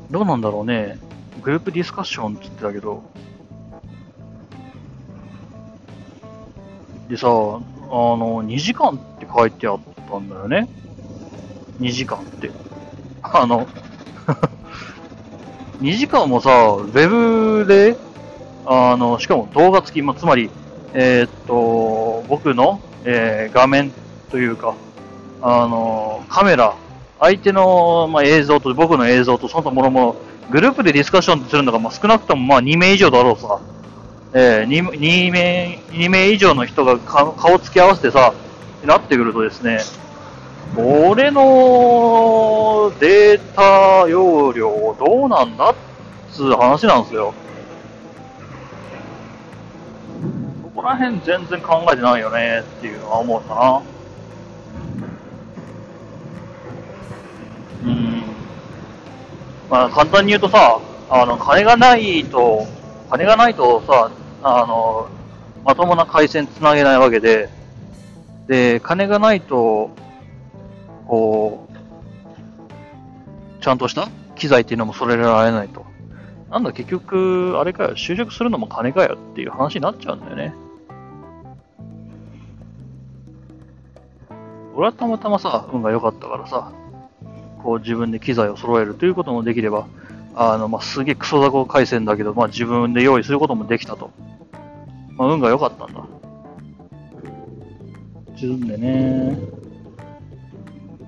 どうなんだろうね。グループディスカッションって言ってたけど、でさ、あの、2時間って書いてあったんだよね。2時間って。あの 2時間もさ、ウェブで、あの、しかも動画付き、まあ、つまり、えー、っと、僕の、えー、画面というか、あの、カメラ、相手の、まあ、映像と僕の映像とその他もろもろ、グループでディスカッションするのが、まあ、少なくともまあ2名以上だろうさ。えー、2, 2, 名2名以上の人が顔つき合わせてさ、なってくるとですね、俺のデータ容量どうなんだっつう話なんですよ。こら辺全然考えてないよねっていうのは思うかな。うん。まあ簡単に言うとさ、あの、金がないと、金がないとさ、あの、まともな回線つなげないわけで、で、金がないと、こう、ちゃんとした機材っていうのも揃えられないと。なんだ、結局、あれかよ、就職するのも金かよっていう話になっちゃうんだよね。俺はたまたまさ、運が良かったからさ、こう自分で機材を揃えるということもできれば、あの、まあ、すげえクソ雑魚回線だけど、まあ、自分で用意することもできたと。まあ、運が良かったんだ。自分でね。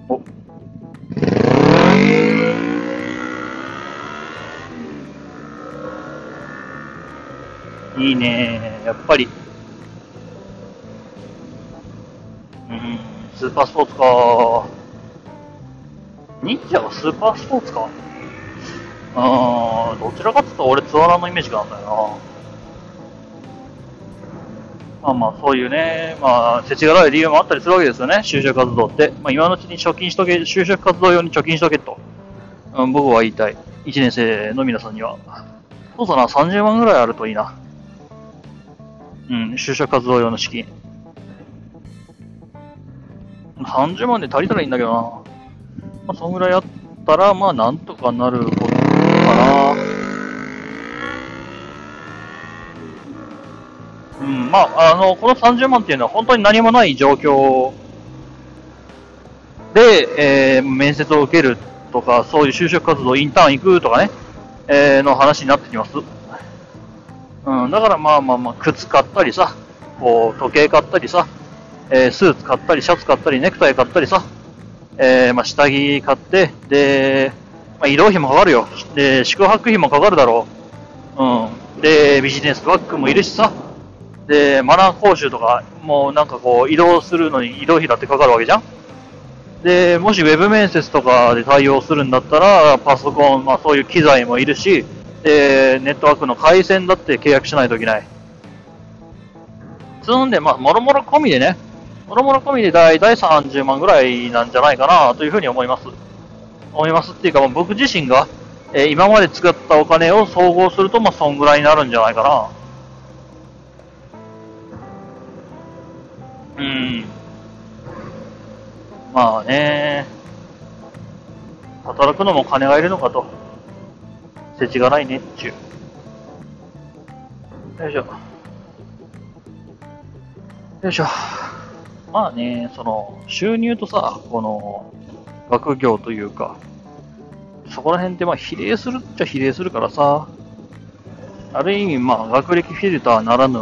お。いいねやっぱり。うん、スーパースポーツか忍者はスーパースポーツか？うーん、どちらかっていうと俺ツアラーのイメージがあるんだよな。まあまあ、そういうね、まあ、世知辛い理由もあったりするわけですよね、就職活動って。まあ、今のうちに貯金しとけ、就職活動用に貯金しとけと、うん、僕は言いたい。1年生の皆さんには。そうだな、30万ぐらいあるといいな。うん、就職活動用の資金。30万で足りたらいいんだけどな。まあ、そんぐらいあったら、まあ、なんとかなることかな。うん、まあ、あの、この30万っていうのは本当に何もない状況で、えー面接を受けるとか、そういう就職活動、インターン行くとかね、えーの話になってきます。うん、だからまあまあまあ、靴買ったりさ、こう、時計買ったりさ、えースーツ買ったり、シャツ買ったり、ネクタイ買ったりさ、えーまあ、下着買って、で、まあ、移動費もかかるよ。で、宿泊費もかかるだろう。うん。で、ビジネスバッグもいるしさ、で、マナー講習とか、もうなんかこう、移動するのに移動費だってかかるわけじゃんで、もしウェブ面接とかで対応するんだったら、パソコン、まあそういう機材もいるし、で、ネットワークの回線だって契約しないといけない。つんで、まあ、もろもろ込みでね、もろもろ込みで大体30万ぐらいなんじゃないかなというふうに思います。思いますっていうか、僕自身が、えー今まで使ったお金を総合すると、まあ、そんぐらいになるんじゃないかな。うん。まあね、働くのも金がいるのかと。世知がないねっちゅう。よいしょ。よいしょ。まあね、その、収入とさ、この、学業というか、そこら辺ってまあ比例するっちゃ比例するからさ、ある意味まあ学歴フィルターならぬ、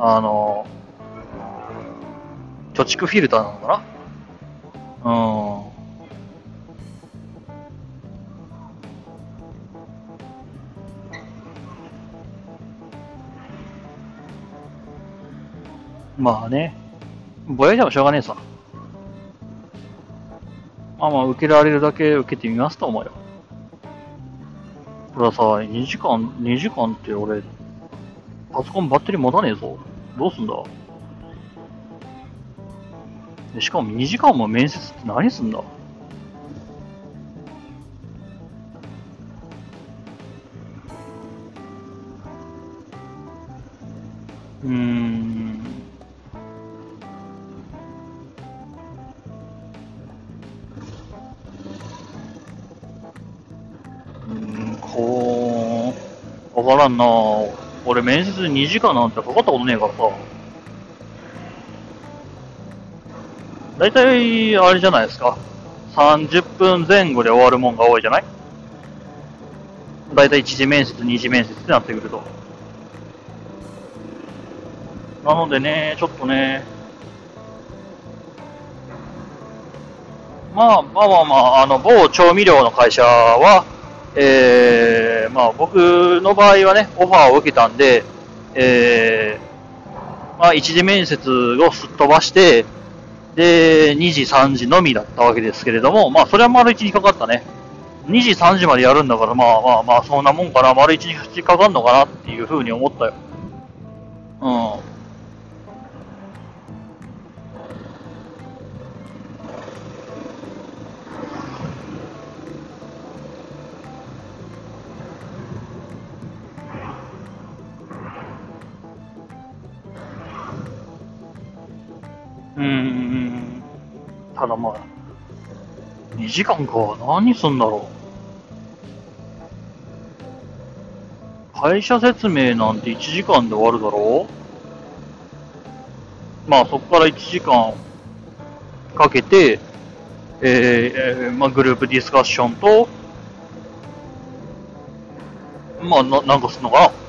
あの、貯蓄フィルターなのかな？うん。まあね、ぼやいてもしょうがねえさ。まあまあ、受けられるだけ受けてみますと思うよ。たださ、2時間、2時間って俺、パソコンバッテリー持たねえぞ。どうすんだ？でしかも2時間も面接って何すんだ？うーん。ー、わからんな俺面接2時間なんてかかったことねえからさ。大体、あれじゃないですか。30分前後で終わるもんが多いじゃない？大体1次面接、2次面接ってなってくると。なのでね、ちょっとね、まあまあまあまあ、あの、某調味料の会社は、えー、まあ僕の場合はね、オファーを受けたんで、えー、まあ一次面接をすっ飛ばして、で、2時、3時のみだったわけですけれども、まあそれは丸1にかかったね。2時、3時までやるんだから、まあまあまあ、そんなもんかな、丸1にかかるのかなっていうふうに思ったよ。うん。ただまあ、2時間か。何すんだろう。会社説明なんて1時間で終わるだろうまあそこから1時間かけて、えーまあグループディスカッションと、まあな、なんかすんのかな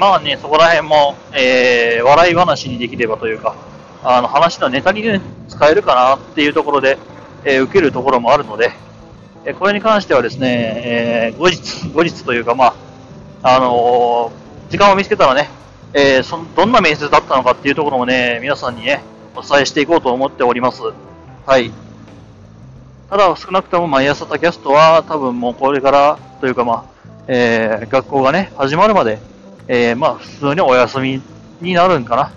まあね、そこら辺も、えー、笑い話にできればというか、あの話のネタに、ね、使えるかなっていうところで、えー受けるところもあるので、えこれに関してはですね、えー後日、後日というか、まあ、あの時間を見つけたらね、えそどんな面接だったのかっていうところもね、皆さんにね、お伝えしていこうと思っております。はい。ただ、少なくとも毎朝タキャストは多分もうこれからというかまあ、えー学校がね、始まるまで、えーまあ普通にお休みになるんかな。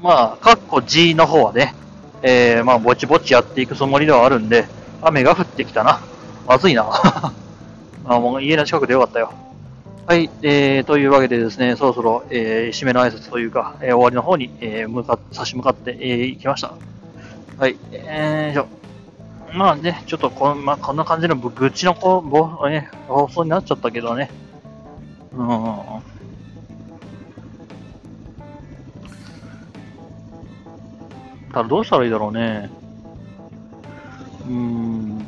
まあ、かっこ G の方はね、えー、まあ、ぼちぼちやっていくつもりではあるんで、雨が降ってきたな。まずいな。あもう家の近くでよかったよ。はい、えー、というわけでですね、そろそろ、えー、締めの挨拶というか、えー、終わりの方に、えー、向か差し向かって、えー、行きました。はい、えー、じゃまあね、ちょっとこ,、まあ、こんな感じの愚痴のこぼ、ね、放送になっちゃったけどね。うん。ただどうしたらいいだろうね。うーん。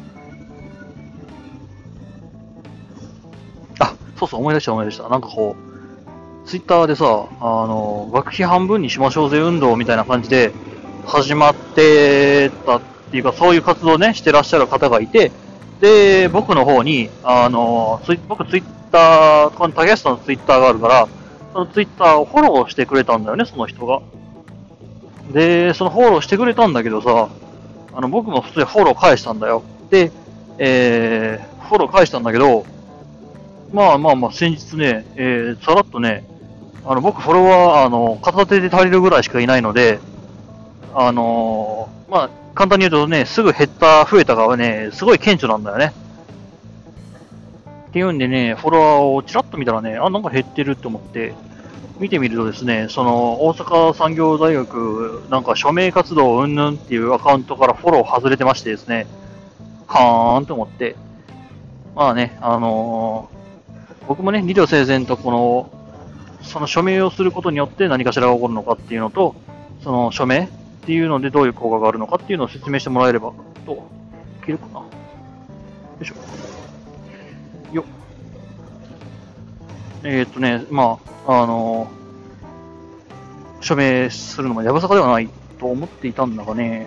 あ、そうそう、思い出した思い出した。なんかこう、ツイッターでさ、あの、学費半分にしましょうぜ運動みたいな感じで始まってたっていうか、そういう活動ね、してらっしゃる方がいて、で、僕の方に、あの、ツイ僕ツイッター、この竹安さんのツイッターがあるから、そのツイッターをフォローしてくれたんだよね、その人が。で、そのフォローしてくれたんだけどさ、あの、僕も普通にフォロー返したんだよ。で、えー、フォロー返したんだけど、まあまあまあ、先日ね、えー、さらっとね、あの、僕フォロワー、あの、片手で足りるぐらいしかいないので、あのーまあ、簡単に言うとね、すぐ減った、増えたがね、すごい顕著なんだよね。っていうんでね、フォロワーをちらっと見たらね、あ、なんか減ってると思って、見てみるとですね、その、大阪産業大学、なんか署名活動うんぬんっていうアカウントからフォロー外れてましてですね、はーんと思って、まあね、あのー僕もね、理路整然とこの、その署名をすることによって何かしらが起こるのかっていうのと、その署名っていうのでどういう効果があるのかっていうのを説明してもらえればと、いけるかなよいしょ。えー、っとね、まあ、あの署名するのもやぶさかではないと思っていたんだがね、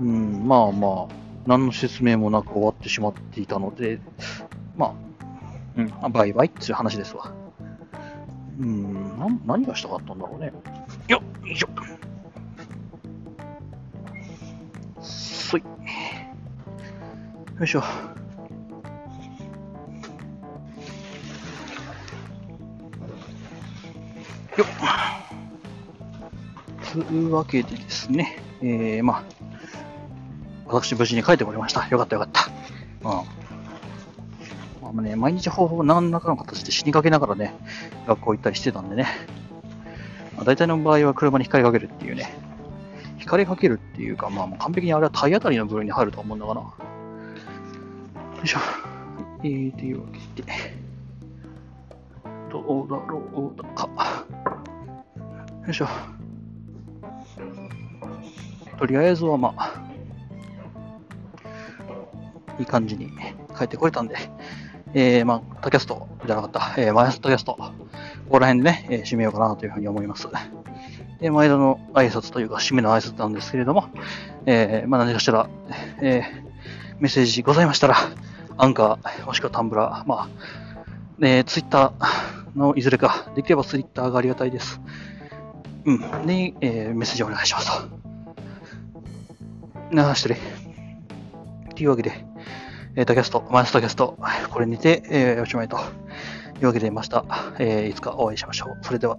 うん、まあまあ、何の説明もなく終わってしまっていたので、まあ、うん、バイバイっていう話ですわ。うん、な何がしたかったんだろうね。よっ、よいしょ。そい。よいしょ。よっ。というわけでですね、えー、まあ、私無事に帰ってこれました。よかったよかった。うん。まあね、毎日方法何らかの形で死にかけながらね、学校行ったりしてたんでね。まあ、大体の場合は車に光かけるっていうね。光かけるっていうか、まあ完璧にあれは体当たりの部類に入ると思うんだがな。よいしょ。えー、というわけで。どうだろうか。よいしょ。とりあえずはまあ、いい感じに帰ってこれたんで、えー、まあ、タキャストじゃなかった、えー、マイナスタキャスト、ここら辺でね、えー締めようかなというふうに思います。で、毎度の挨拶というか、締めの挨拶なんですけれども、えー、まあ何かしら、えー、メッセージございましたら、アンカー、もしくはタンブラー、まあ、え、ツイッターのいずれか、できればツイッターがありがたいです。うん。に、えー、メッセージをお願いしますと。なあ、失礼。というわけで、えー、タキャスト、毎朝タキャスト、これにて、えー、おしまいというわけで、また、えー、いつかお会いしましょう。それでは。